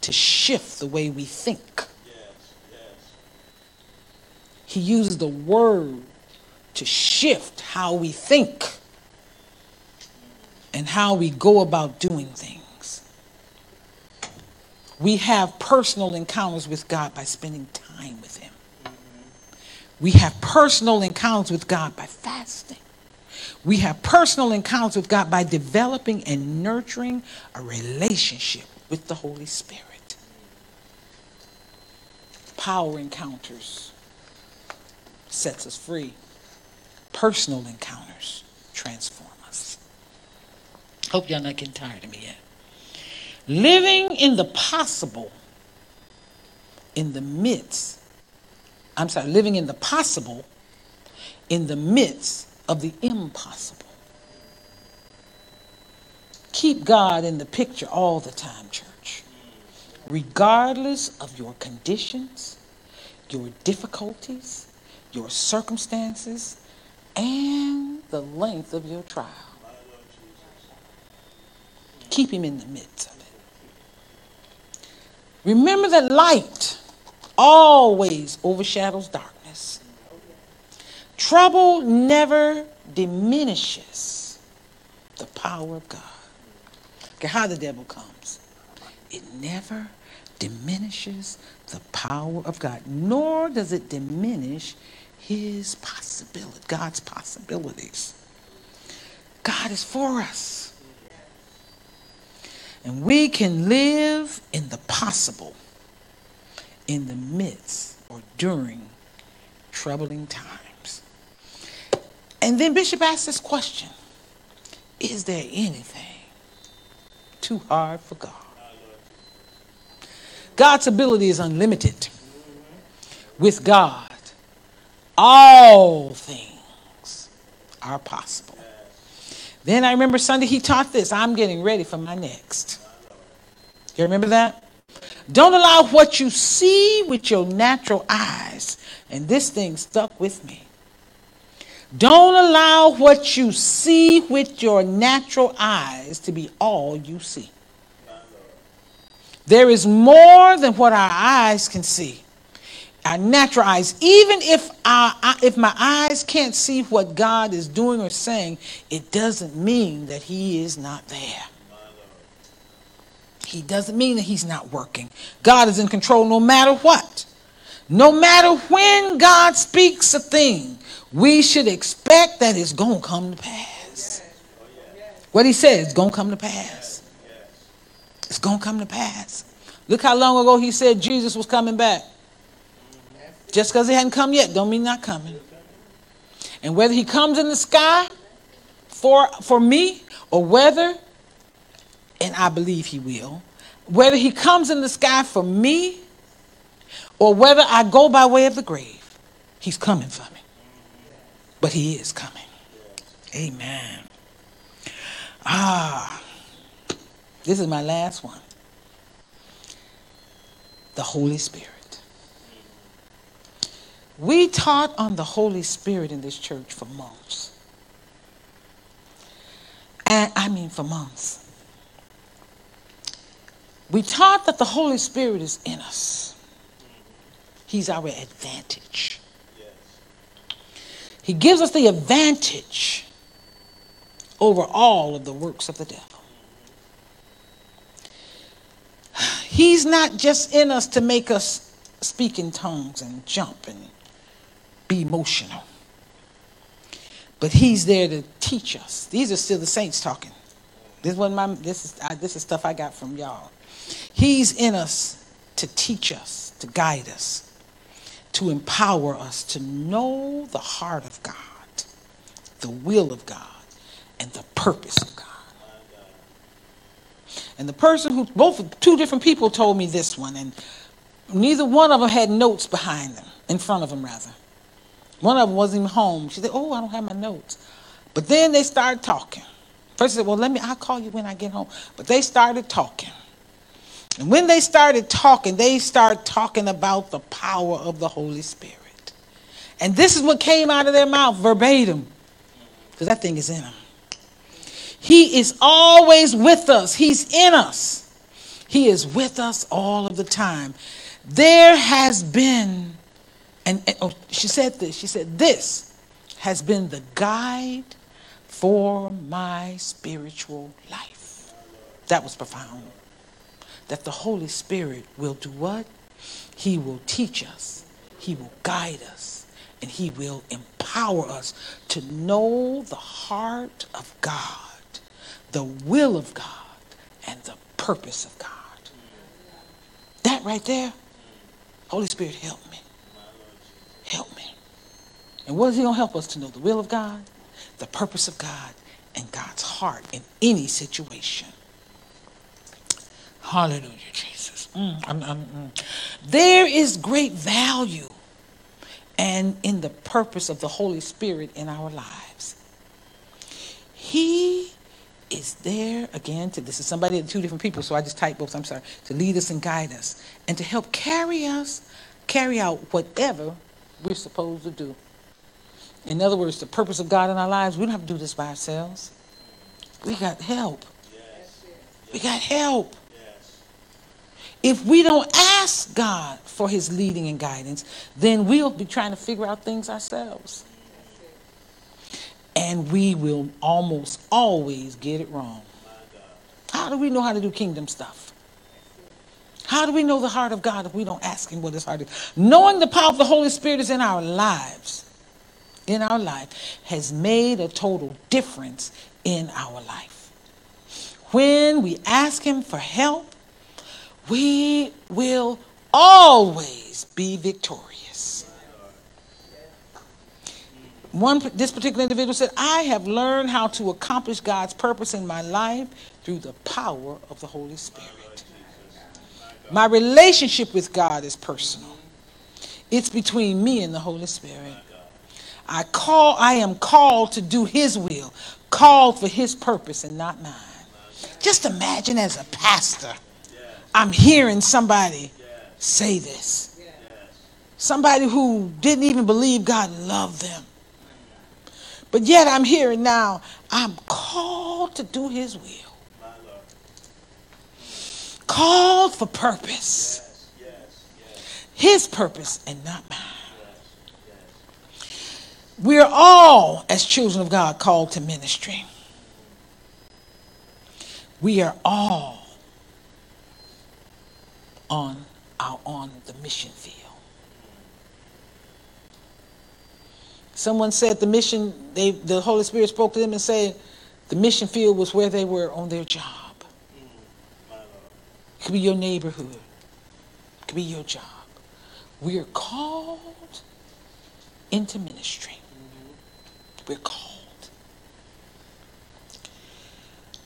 to shift the way we think. He uses the word to shift how we think and how we go about doing things. We have personal encounters with God by spending time with him. We have personal encounters with God by fasting. We have personal encounters with God by developing and nurturing a relationship with the Holy Spirit. Power encounters sets us free. Personal encounters transform us. Hope y'all not getting tired of me yet. Living in the possible in the midst, I'm sorry, living in the possible in the midst of the impossible. Keep God in the picture all the time, church. Regardless of your conditions, your difficulties, your circumstances, and the length of your trial. Keep him in the midst of it. Remember that light always overshadows darkness. Trouble never diminishes the power of God. Okay, how the devil comes. It never diminishes the power of God, nor does it diminish his possibility, God's possibilities. God is for us. And we can live in the possible in the midst or during troubling times. And then Bishop asked this question Is there anything too hard for God? God's ability is unlimited. With God, all things are possible. Then I remember Sunday he taught this I'm getting ready for my next. You remember that? Don't allow what you see with your natural eyes. And this thing stuck with me. Don't allow what you see with your natural eyes to be all you see. There is more than what our eyes can see. Our natural eyes, even if our, uh, if my eyes can't see what God is doing or saying, it doesn't mean that He is not there. He doesn't mean that He's not working. God is in control no matter what. No matter when God speaks a thing, we should expect that it's going to come to pass. What He says is going to come to pass. It's going to come to pass. Look how long ago he said Jesus was coming back. Just because he hadn't come yet, don't mean not coming. And whether he comes in the sky for, for me, or whether, and I believe he will, whether he comes in the sky for me, or whether I go by way of the grave, he's coming for me. But he is coming. Amen. Ah. This is my last one. The Holy Spirit. We taught on the Holy Spirit in this church for months. And I mean for months. We taught that the Holy Spirit is in us. He's our advantage. He gives us the advantage over all of the works of the devil. He's not just in us to make us speak in tongues and jump and be emotional. But he's there to teach us. These are still the saints talking. This one my this is I, this is stuff I got from y'all. He's in us to teach us, to guide us, to empower us to know the heart of God, the will of God, and the purpose of God. And the person who, both two different people told me this one, and neither one of them had notes behind them, in front of them rather. One of them wasn't even home. She said, "Oh, I don't have my notes." But then they started talking. First, said, "Well, let me. I'll call you when I get home." But they started talking, and when they started talking, they started talking about the power of the Holy Spirit, and this is what came out of their mouth verbatim, because that thing is in them. He is always with us, He's in us. He is with us all of the time. There has been, and, and oh, she said this, she said, This has been the guide for my spiritual life. That was profound. That the Holy Spirit will do what? He will teach us, He will guide us, and He will empower us to know the heart of God the will of God and the purpose of God. That right there, Holy Spirit, help me. Help me. And what is He going to help us to know? The will of God, the purpose of God, and God's heart in any situation. Hallelujah, Jesus. Mm, I'm, I'm, mm. There is great value and in the purpose of the Holy Spirit in our lives. He is there again to this is somebody two different people so i just type both i'm sorry to lead us and guide us and to help carry us carry out whatever we're supposed to do In other words, the purpose of God in our lives, we don't have to do this by ourselves. We got help. We got help. If we don't ask God for his leading and guidance, then we'll be trying to figure out things ourselves. And we will almost always get it wrong. How do we know how to do kingdom stuff? How do we know the heart of God if we don't ask him what his heart is? Knowing the power of the Holy Spirit is in our lives, in our life, has made a total difference in our life. When we ask him for help, we will always be victorious. One, this particular individual said, I have learned how to accomplish God's purpose in my life through the power of the Holy Spirit. My relationship with God is personal. It's between me and the Holy Spirit. I call I am called to do his will, called for his purpose and not mine. Just imagine as a pastor I'm hearing somebody say this. Somebody who didn't even believe God loved them. But yet I'm hearing now, I'm called to do his will. Called for purpose. His purpose and not mine. We're all, as children of God, called to ministry. We are all on our on the mission field. Someone said the mission, they the Holy Spirit spoke to them and said the mission field was where they were on their job. It could be your neighborhood. It could be your job. We are called into ministry. We're called.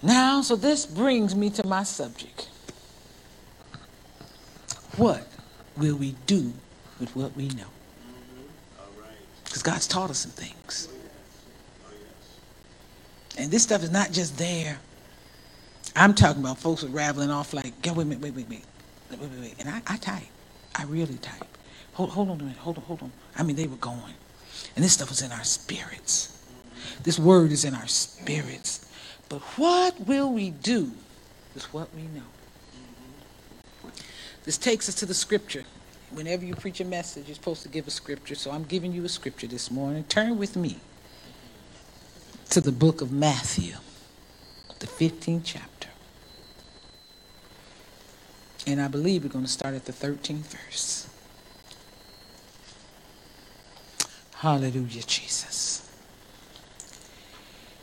Now, so this brings me to my subject. What will we do with what we know? Because God's taught us some things. And this stuff is not just there. I'm talking about folks are raveling off like, yeah, wait a wait, wait, wait, wait, wait, wait. And I, I type. I really type. Hold, hold on a minute, hold on, hold on. I mean, they were going. And this stuff was in our spirits. This word is in our spirits. But what will we do with what we know? This takes us to the scripture. Whenever you preach a message, you're supposed to give a scripture. So I'm giving you a scripture this morning. Turn with me to the book of Matthew, the 15th chapter. And I believe we're going to start at the 13th verse. Hallelujah, Jesus.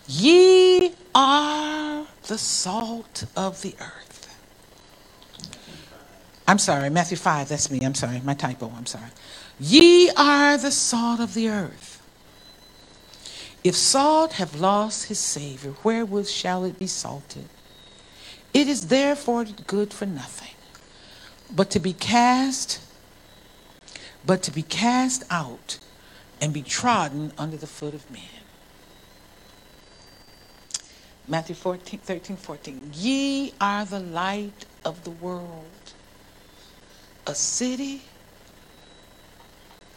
Ye are the salt of the earth. I'm sorry, Matthew 5, that's me. I'm sorry, my typo, I'm sorry. Ye are the salt of the earth. If salt have lost his savor, wherewith shall it be salted? It is therefore good for nothing, but to be cast, but to be cast out and be trodden under the foot of men. Matthew 14, 13, 14. Ye are the light of the world. A city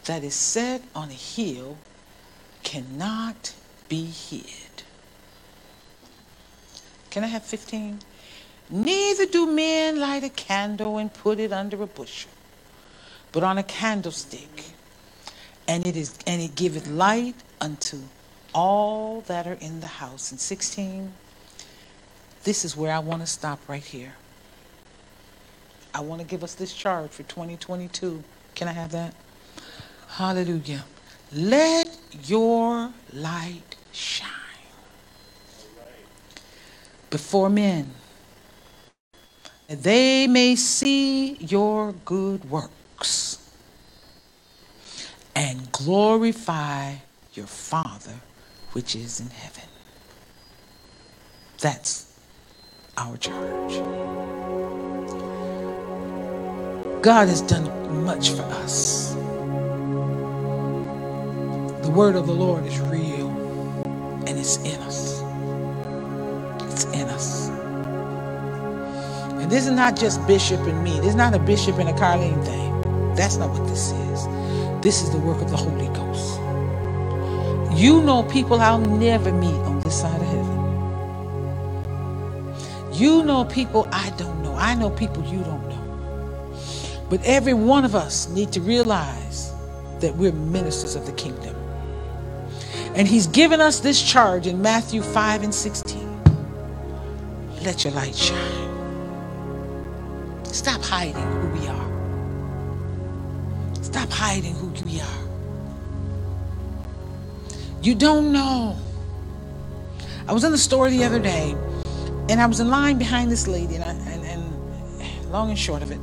that is set on a hill cannot be hid. Can I have 15? Neither do men light a candle and put it under a bushel, but on a candlestick, and it is and it giveth light unto all that are in the house. And 16, this is where I want to stop right here. I want to give us this charge for 2022. Can I have that? Hallelujah. Let your light shine before men, that they may see your good works and glorify your Father which is in heaven. That's our charge. God has done much for us. The word of the Lord is real and it's in us. It's in us. And this is not just Bishop and me. This is not a Bishop and a Carleen thing. That's not what this is. This is the work of the Holy Ghost. You know people I'll never meet on this side of heaven. You know people I don't know. I know people you don't. But every one of us need to realize that we're ministers of the kingdom. And he's given us this charge in Matthew 5 and 16. Let your light shine. Stop hiding who we are. Stop hiding who we are. You don't know. I was in the store the other day and I was in line behind this lady, and, I, and, and long and short of it,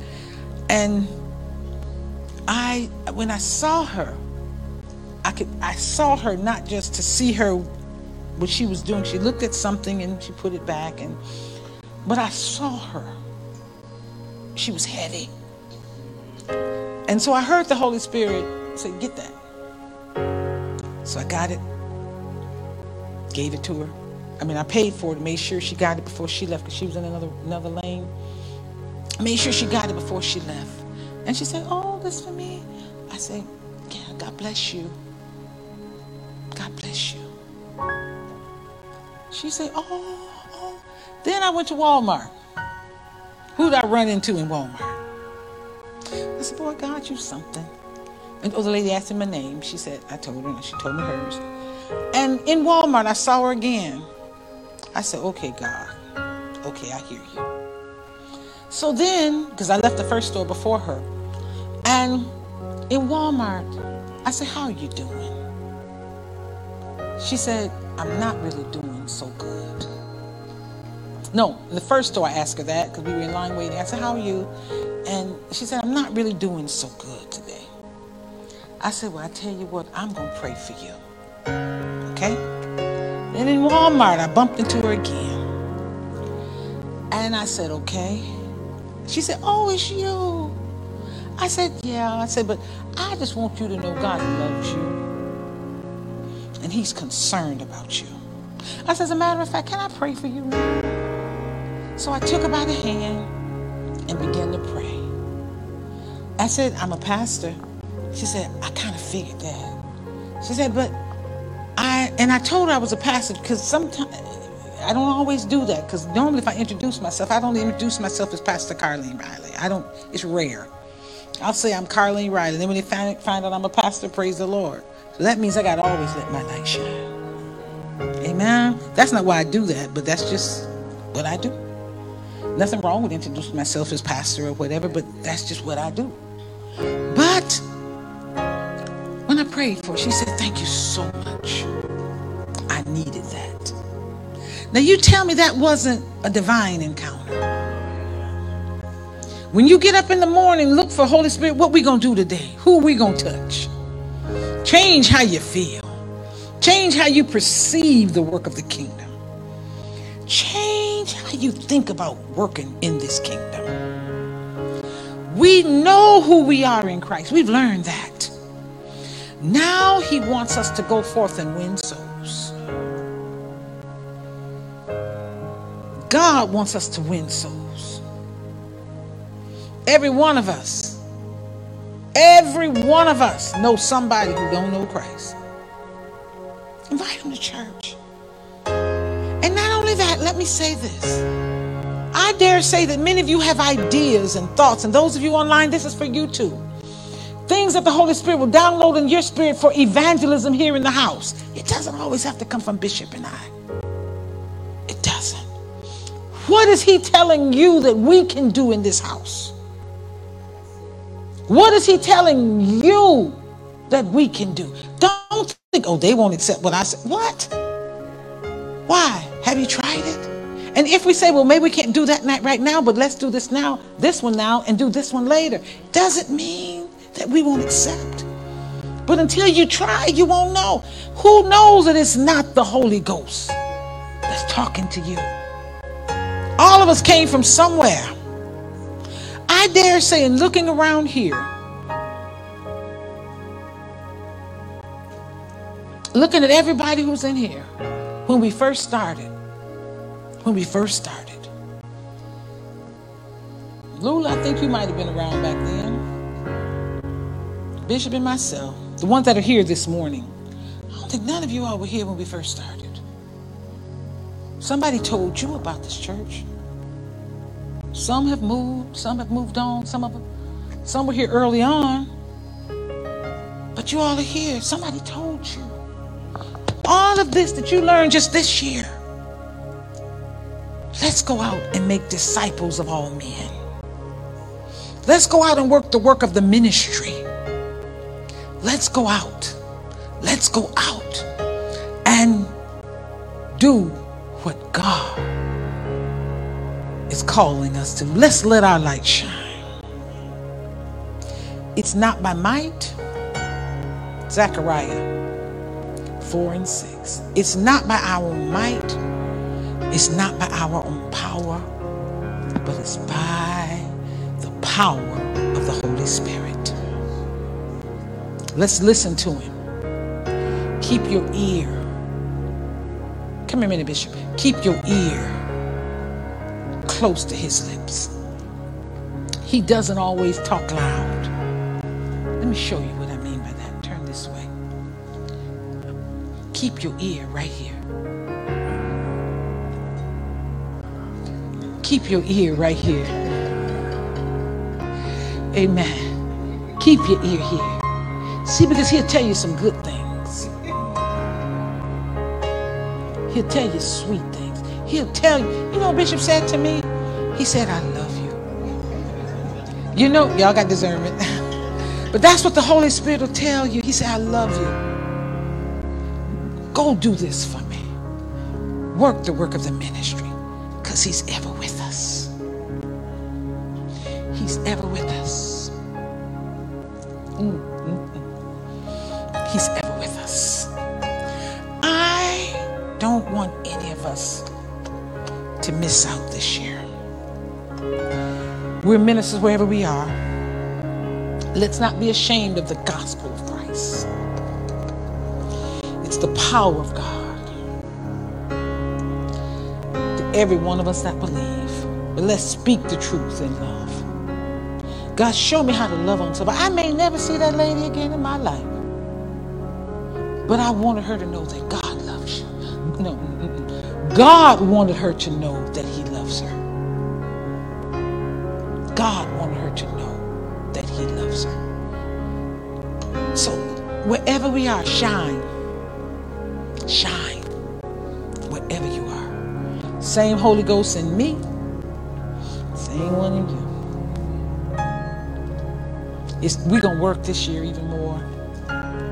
and I, when I saw her, I could, I saw her not just to see her, what she was doing. She looked at something and she put it back, and but I saw her. She was heavy, and so I heard the Holy Spirit say, "Get that." So I got it, gave it to her. I mean, I paid for it, made sure she got it before she left because she was in another another lane. Made sure she got it before she left. And she said, Oh, this for me? I said, Yeah, God bless you. God bless you. She said, Oh, oh. Then I went to Walmart. Who did I run into in Walmart? I said, Boy, God, you something. And oh, the lady asked me my name. She said, I told her, and she told me hers. And in Walmart, I saw her again. I said, okay, God. Okay, I hear you. So then, because I left the first store before her, and in Walmart, I said, how are you doing? She said, I'm not really doing so good. No, in the first store I asked her that because we were in line waiting. I said, how are you? And she said, I'm not really doing so good today. I said, well, I tell you what, I'm going to pray for you. Okay? And in Walmart, I bumped into her again. And I said, okay. She said, oh, it's you. I said, yeah. I said, but I just want you to know God loves you. And he's concerned about you. I said, as a matter of fact, can I pray for you So I took her by the hand and began to pray. I said, I'm a pastor. She said, I kind of figured that. She said, but I and I told her I was a pastor because sometimes I don't always do that because normally if I introduce myself, I don't introduce myself as Pastor Carleen Riley. I don't. It's rare. I'll say I'm Carleen Riley. And then when they find, find out I'm a pastor, praise the Lord. So that means I got to always let my light shine. Amen. That's not why I do that, but that's just what I do. Nothing wrong with introducing myself as pastor or whatever, but that's just what I do. But when I prayed for her, she said, Thank you so much. I needed that. Now, you tell me that wasn't a divine encounter. When you get up in the morning, look for Holy Spirit, what we to do today? Who we to touch? Change how you feel. Change how you perceive the work of the kingdom. Change how you think about working in this kingdom. We know who we are in Christ. We've learned that. Now he wants us to go forth and win souls. God wants us to win souls. Every one of us, every one of us knows somebody who don't know Christ. Invite them to church. And not only that, let me say this. I dare say that many of you have ideas and thoughts, and those of you online, this is for you too things that the Holy Spirit will download in your spirit for evangelism here in the house. It doesn't always have to come from Bishop and I. It doesn't. What is he telling you that we can do in this house? What is he telling you that we can do? Don't think, oh, they won't accept what I said. What? Why? Have you tried it? And if we say, well, maybe we can't do that night right now, but let's do this now, this one now, and do this one later, does it mean that we won't accept. But until you try, you won't know. Who knows that it's not the Holy Ghost that's talking to you? All of us came from somewhere. I dare say, in looking around here, looking at everybody who's in here, when we first started, when we first started. Lula, I think you might have been around back then. Bishop and myself, the ones that are here this morning, I don't think none of you all were here when we first started. Somebody told you about this church. Some have moved, some have moved on, some of them, some were here early on. But you all are here. Somebody told you. All of this that you learned just this year. Let's go out and make disciples of all men. Let's go out and work the work of the ministry. Let's go out. Let's go out and do what God is calling us to. Let's let our light shine. It's not by might. Zechariah 4 and 6. It's not by our might. It's not by our own power, but it's by the power of the Holy Spirit. Let's listen to him. Keep your ear. Come here, minute, Bishop. Keep your ear close to his lips. He doesn't always talk loud. Let me show you what I mean by that. Turn this way. Keep your ear right here. Keep your ear right here. Amen. Keep your ear here. See, because he'll tell you some good things. He'll tell you sweet things. He'll tell you. You know, Bishop said to me, he said, I love you. You know, y'all got discernment. but that's what the Holy Spirit will tell you. He said, I love you. Go do this for me. Work the work of the ministry because he's ever with us. He's ever with us. Mm. Miss out this year. We're ministers wherever we are. Let's not be ashamed of the gospel of Christ. It's the power of God to every one of us that believe. But let's speak the truth in love. God, show me how to love on somebody. I may never see that lady again in my life. But I wanted her to know that God God wanted her to know that He loves her. God wanted her to know that He loves her. So, wherever we are, shine. Shine. Wherever you are. Same Holy Ghost in me, same one in you. It's, we're going to work this year even more.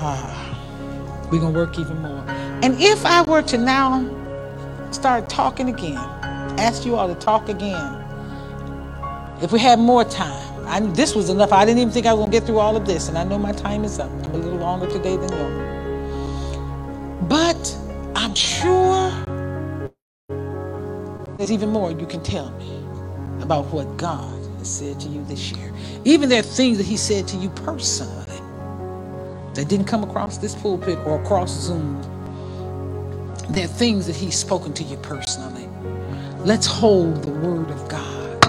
Ah, we're going to work even more. And if I were to now start talking again, ask you all to talk again, if we had more time, I, this was enough. I didn't even think I was going to get through all of this, and I know my time is up. I'm a little longer today than normal. But I'm sure there's even more you can tell me about what God has said to you this year. Even there are things that He said to you personally that didn't come across this pulpit or across Zoom. There are things that He's spoken to you personally. Let's hold the Word of God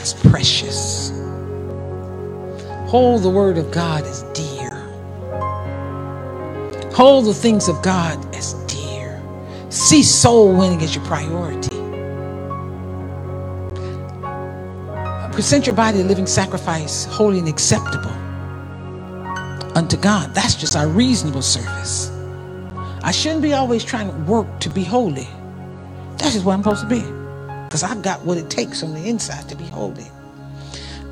as precious. Hold the Word of God as dear. Hold the things of God as dear. See soul winning as your priority. Present your body a living sacrifice, holy and acceptable unto God. That's just our reasonable service. I shouldn't be always trying to work to be holy. That's just what I'm supposed to be. Because I've got what it takes on the inside to be holy.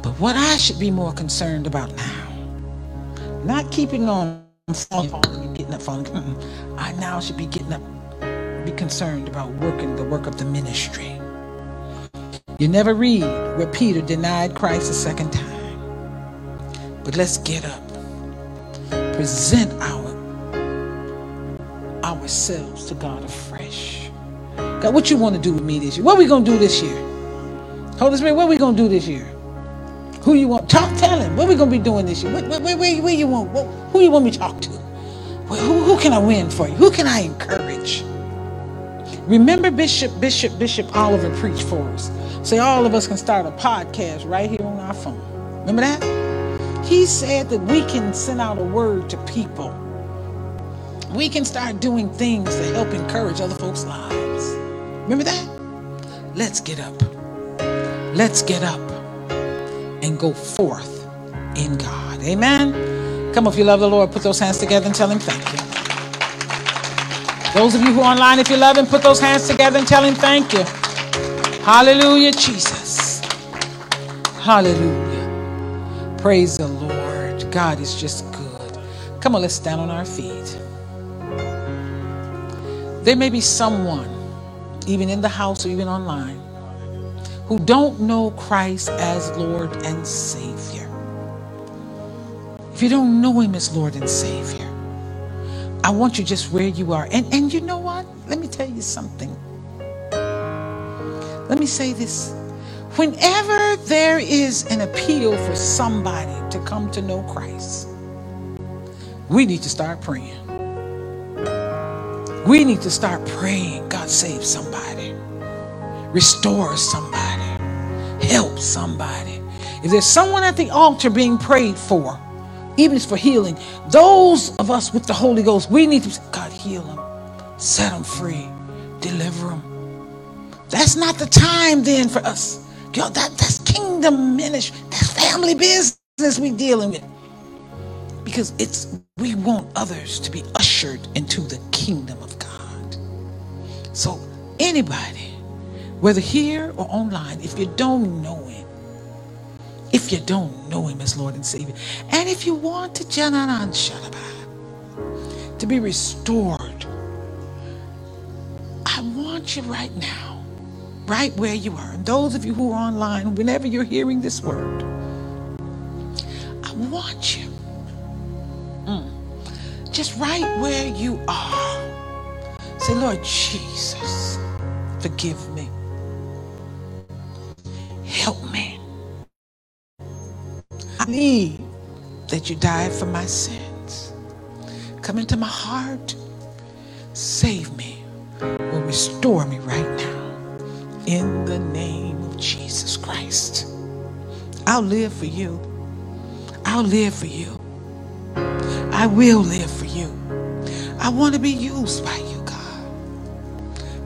But what I should be more concerned about now, not keeping on falling, falling and getting up, falling. Mm-mm. I now should be getting up, be concerned about working the work of the ministry. You never read where Peter denied Christ a second time. But let's get up. Present our ourselves to God afresh. God, what you want to do with me this year? What are we going to do this year? Holy Spirit, what are we going to do this year? Who you want? Talk, tell him. What are we going to be doing this year? Where, where, where, where you want? Who you want me to talk to? Who, who can I win for you? Who can I encourage? Remember Bishop, Bishop, Bishop Oliver preached for us. Say all of us can start a podcast right here on our phone. Remember that? He said that we can send out a word to people. We can start doing things to help encourage other folks' lives. Remember that? Let's get up. Let's get up and go forth in God. Amen. Come on, if you love the Lord, put those hands together and tell him thank you. Those of you who are online, if you love him, put those hands together and tell him thank you. Hallelujah, Jesus. Hallelujah. Praise the Lord. God is just good. Come on, let's stand on our feet. There may be someone, even in the house or even online, who don't know Christ as Lord and Savior. If you don't know Him as Lord and Savior, I want you just where you are. And, and you know what? Let me tell you something. Let me say this. Whenever there is an appeal for somebody to come to know Christ, we need to start praying. We need to start praying, God save somebody, restore somebody, help somebody. If there's someone at the altar being prayed for, even if it's for healing, those of us with the Holy Ghost, we need to, God, heal them, set them free, deliver them. That's not the time then for us. Yo, that, that's kingdom ministry. That's family business we dealing with. Because it's we want others to be ushered into the kingdom of God. So anybody, whether here or online, if you don't know him, if you don't know him as Lord and Savior, and if you want to to be restored, I want you right now right where you are. And those of you who are online, whenever you're hearing this word, I want you, just right where you are, say, Lord Jesus, forgive me. Help me. I need that you died for my sins. Come into my heart, save me, or restore me right now in the name of Jesus Christ. I'll live for you. I'll live for you. I will live for you. I want to be used by you, God.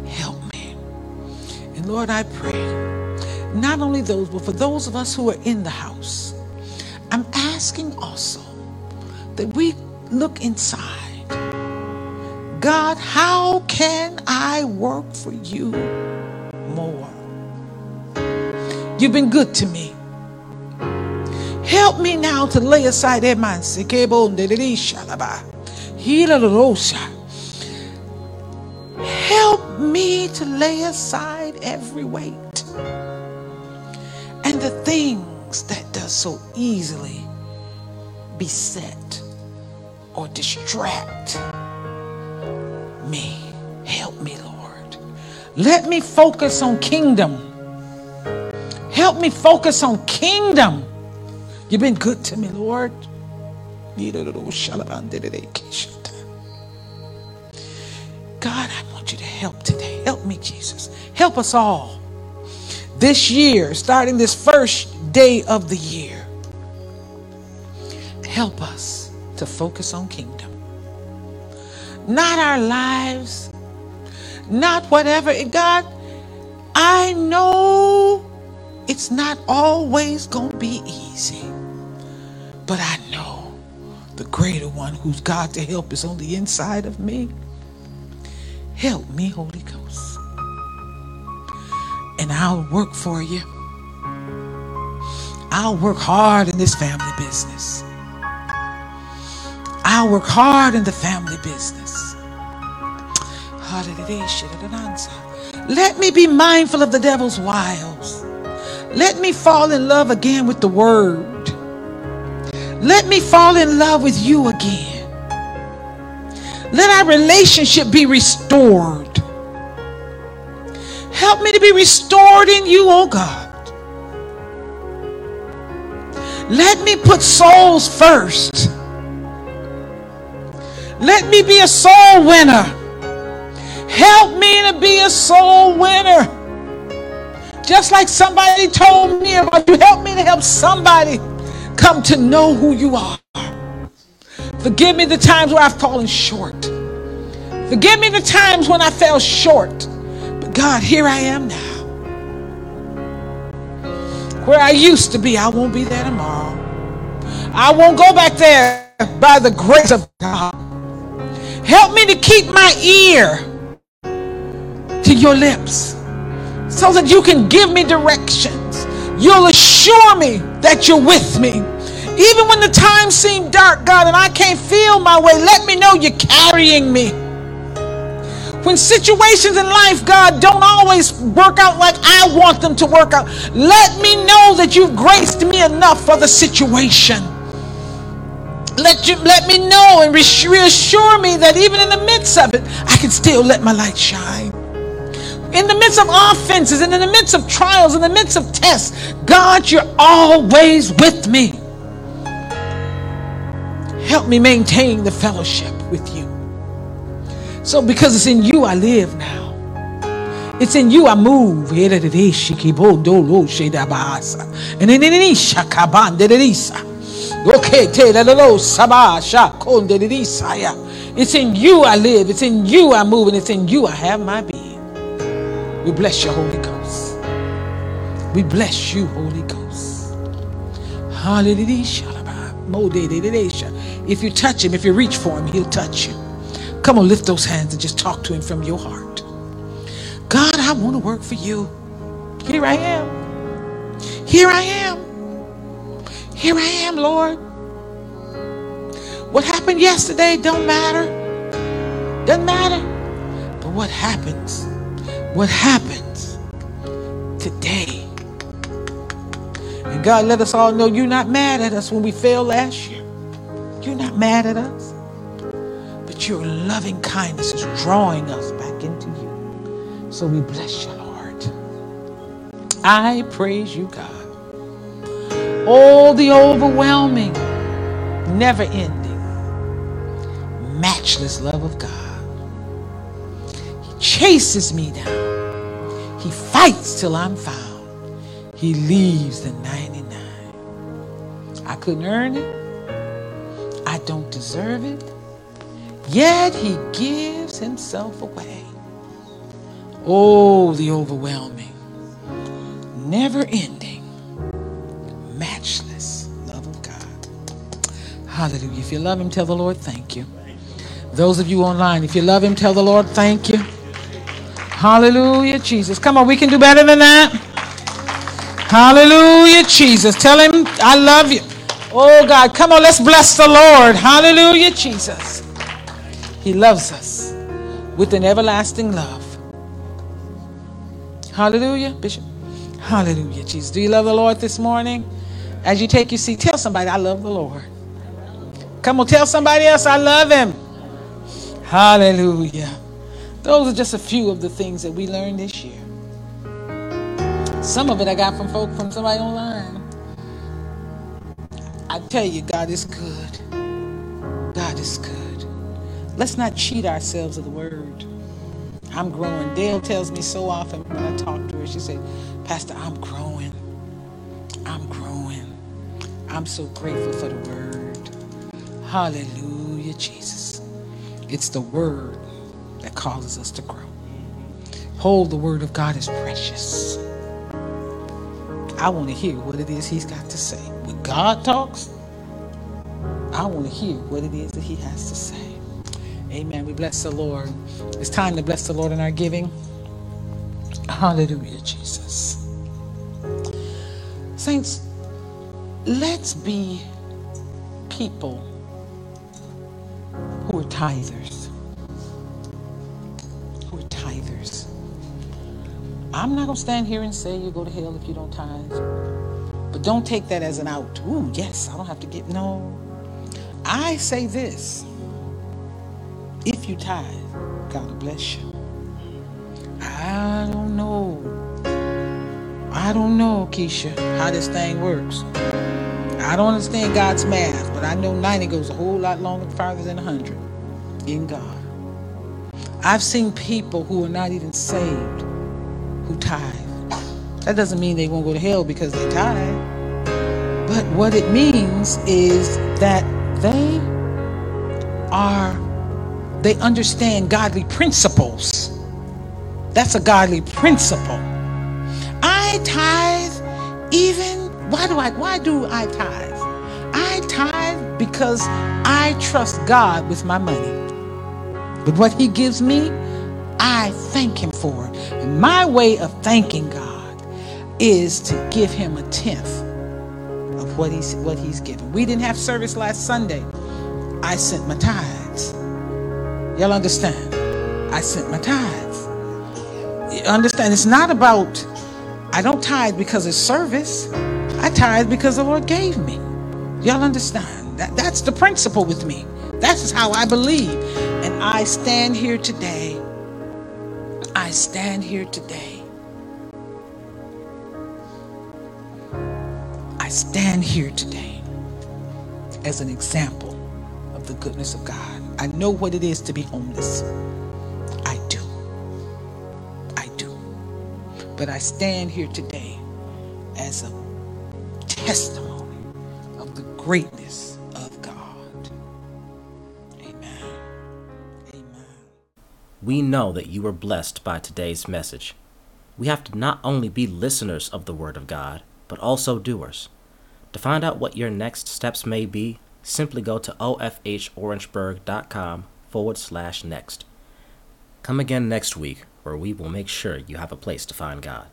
Help me. And Lord, I pray, not only those, but for those of us who are in the house, I'm asking also that we look inside. God, how can I work for you? more. You've been good to me. Help me now to lay aside that man. Help me to lay aside every weight and the things that does so easily beset or distract me. Help me, Lord. Let me focus on kingdom. Help me focus on kingdom. You've been good to me, Lord. God, I want you to help today. Help me, Jesus. Help us all. This year, starting this first day of the year, help us to focus on kingdom. Not our lives, not whatever. God, I know it's not always going to be easy, but I know the greater one who's God to help is on the inside of me. Help me, Holy Ghost. And I'll work for you. I'll work hard in this family business. I'll work hard in the family business. Let me be mindful of the devil's wiles. Let me fall in love again with the word. Let me fall in love with you again. Let our relationship be restored. Help me to be restored in you, oh God. Let me put souls first. Let me be a soul winner. Help me to be a soul winner. Just like somebody told me about you, help me to help somebody come to know who you are. Forgive me the times where I've fallen short. Forgive me the times when I fell short. But God, here I am now. Where I used to be, I won't be there tomorrow. I won't go back there by the grace of God. Help me to keep my ear to your lips so that you can give me directions. You'll assure me that you're with me. Even when the times seem dark, God, and I can't feel my way, let me know you're carrying me. When situations in life, God, don't always work out like I want them to work out, let me know that you've graced me enough for the situation. Let you let me know and reassure me that even in the midst of it, I can still let my light shine. In the midst of offenses and in the midst of trials, in the midst of tests, God, you're always with me. Help me maintain the fellowship with you. So, because it's in you I live now, it's in you I move. Okay, It's in you I live, it's in you I move, and it's in you I have my being. We bless you, Holy Ghost. We bless you, Holy Ghost. Hallelujah. If you touch him, if you reach for him, he'll touch you. Come on, lift those hands and just talk to him from your heart. God, I want to work for you. Here I am. Here I am. Here I am, Lord. What happened yesterday don't matter. Doesn't matter. But what happens what happens today. And God let us all know you're not mad at us when we failed last year. You're not mad at us. But your loving kindness is drawing us back into you. So we bless you, Lord. I praise you, God. All the overwhelming, never ending, matchless love of God He chases me down. He fights till I'm found. He leaves the 99. I couldn't earn it. Deserve it. Yet he gives himself away. Oh, the overwhelming, never ending, matchless love of God. Hallelujah. If you love him, tell the Lord thank you. Those of you online, if you love him, tell the Lord thank you. Hallelujah, Jesus. Come on, we can do better than that. Hallelujah, Jesus. Tell him, I love you. Oh, God. Come on, let's bless the Lord. Hallelujah, Jesus. He loves us with an everlasting love. Hallelujah, Bishop. Hallelujah, Jesus. Do you love the Lord this morning? As you take your seat, tell somebody, I love the Lord. Come on, tell somebody else, I love him. Hallelujah. Those are just a few of the things that we learned this year. Some of it I got from folk from somebody online. I tell you, God is good. God is good. Let's not cheat ourselves of the word. I'm growing. Dale tells me so often when I talk to her, she said, Pastor, I'm growing. I'm growing. I'm so grateful for the word. Hallelujah, Jesus. It's the word that causes us to grow. Hold the word of God is precious. I want to hear what it is he's got to say. God talks, I want to hear what it is that he has to say. Amen. We bless the Lord. It's time to bless the Lord in our giving. Hallelujah, Jesus. Saints, let's be people who are tithers. who are tithers. I'm not going to stand here and say you go to hell if you don't tithe. Don't take that as an out. Ooh, yes, I don't have to get. No. I say this if you tithe, God will bless you. I don't know. I don't know, Keisha, how this thing works. I don't understand God's math, but I know 90 goes a whole lot longer farther than 100 in God. I've seen people who are not even saved who tithe. That doesn't mean they won't go to hell because they tithe, But what it means is that they are, they understand godly principles. That's a godly principle. I tithe even, why do I, why do I tithe? I tithe because I trust God with my money. But what He gives me, I thank Him for. And my way of thanking God is to give Him a tenth what He's what He's given. We didn't have service last Sunday. I sent my tithes. Y'all understand? I sent my tithes. You understand? It's not about I don't tithe because it's service. I tithe because the Lord gave me. Y'all understand? That, that's the principle with me. That's how I believe. And I stand here today. I stand here today. Stand here today as an example of the goodness of God. I know what it is to be homeless. I do. I do. But I stand here today as a testimony of the greatness of God. Amen. Amen. We know that you were blessed by today's message. We have to not only be listeners of the Word of God, but also doers. To find out what your next steps may be, simply go to ofhorangeburg.com forward slash next. Come again next week, where we will make sure you have a place to find God.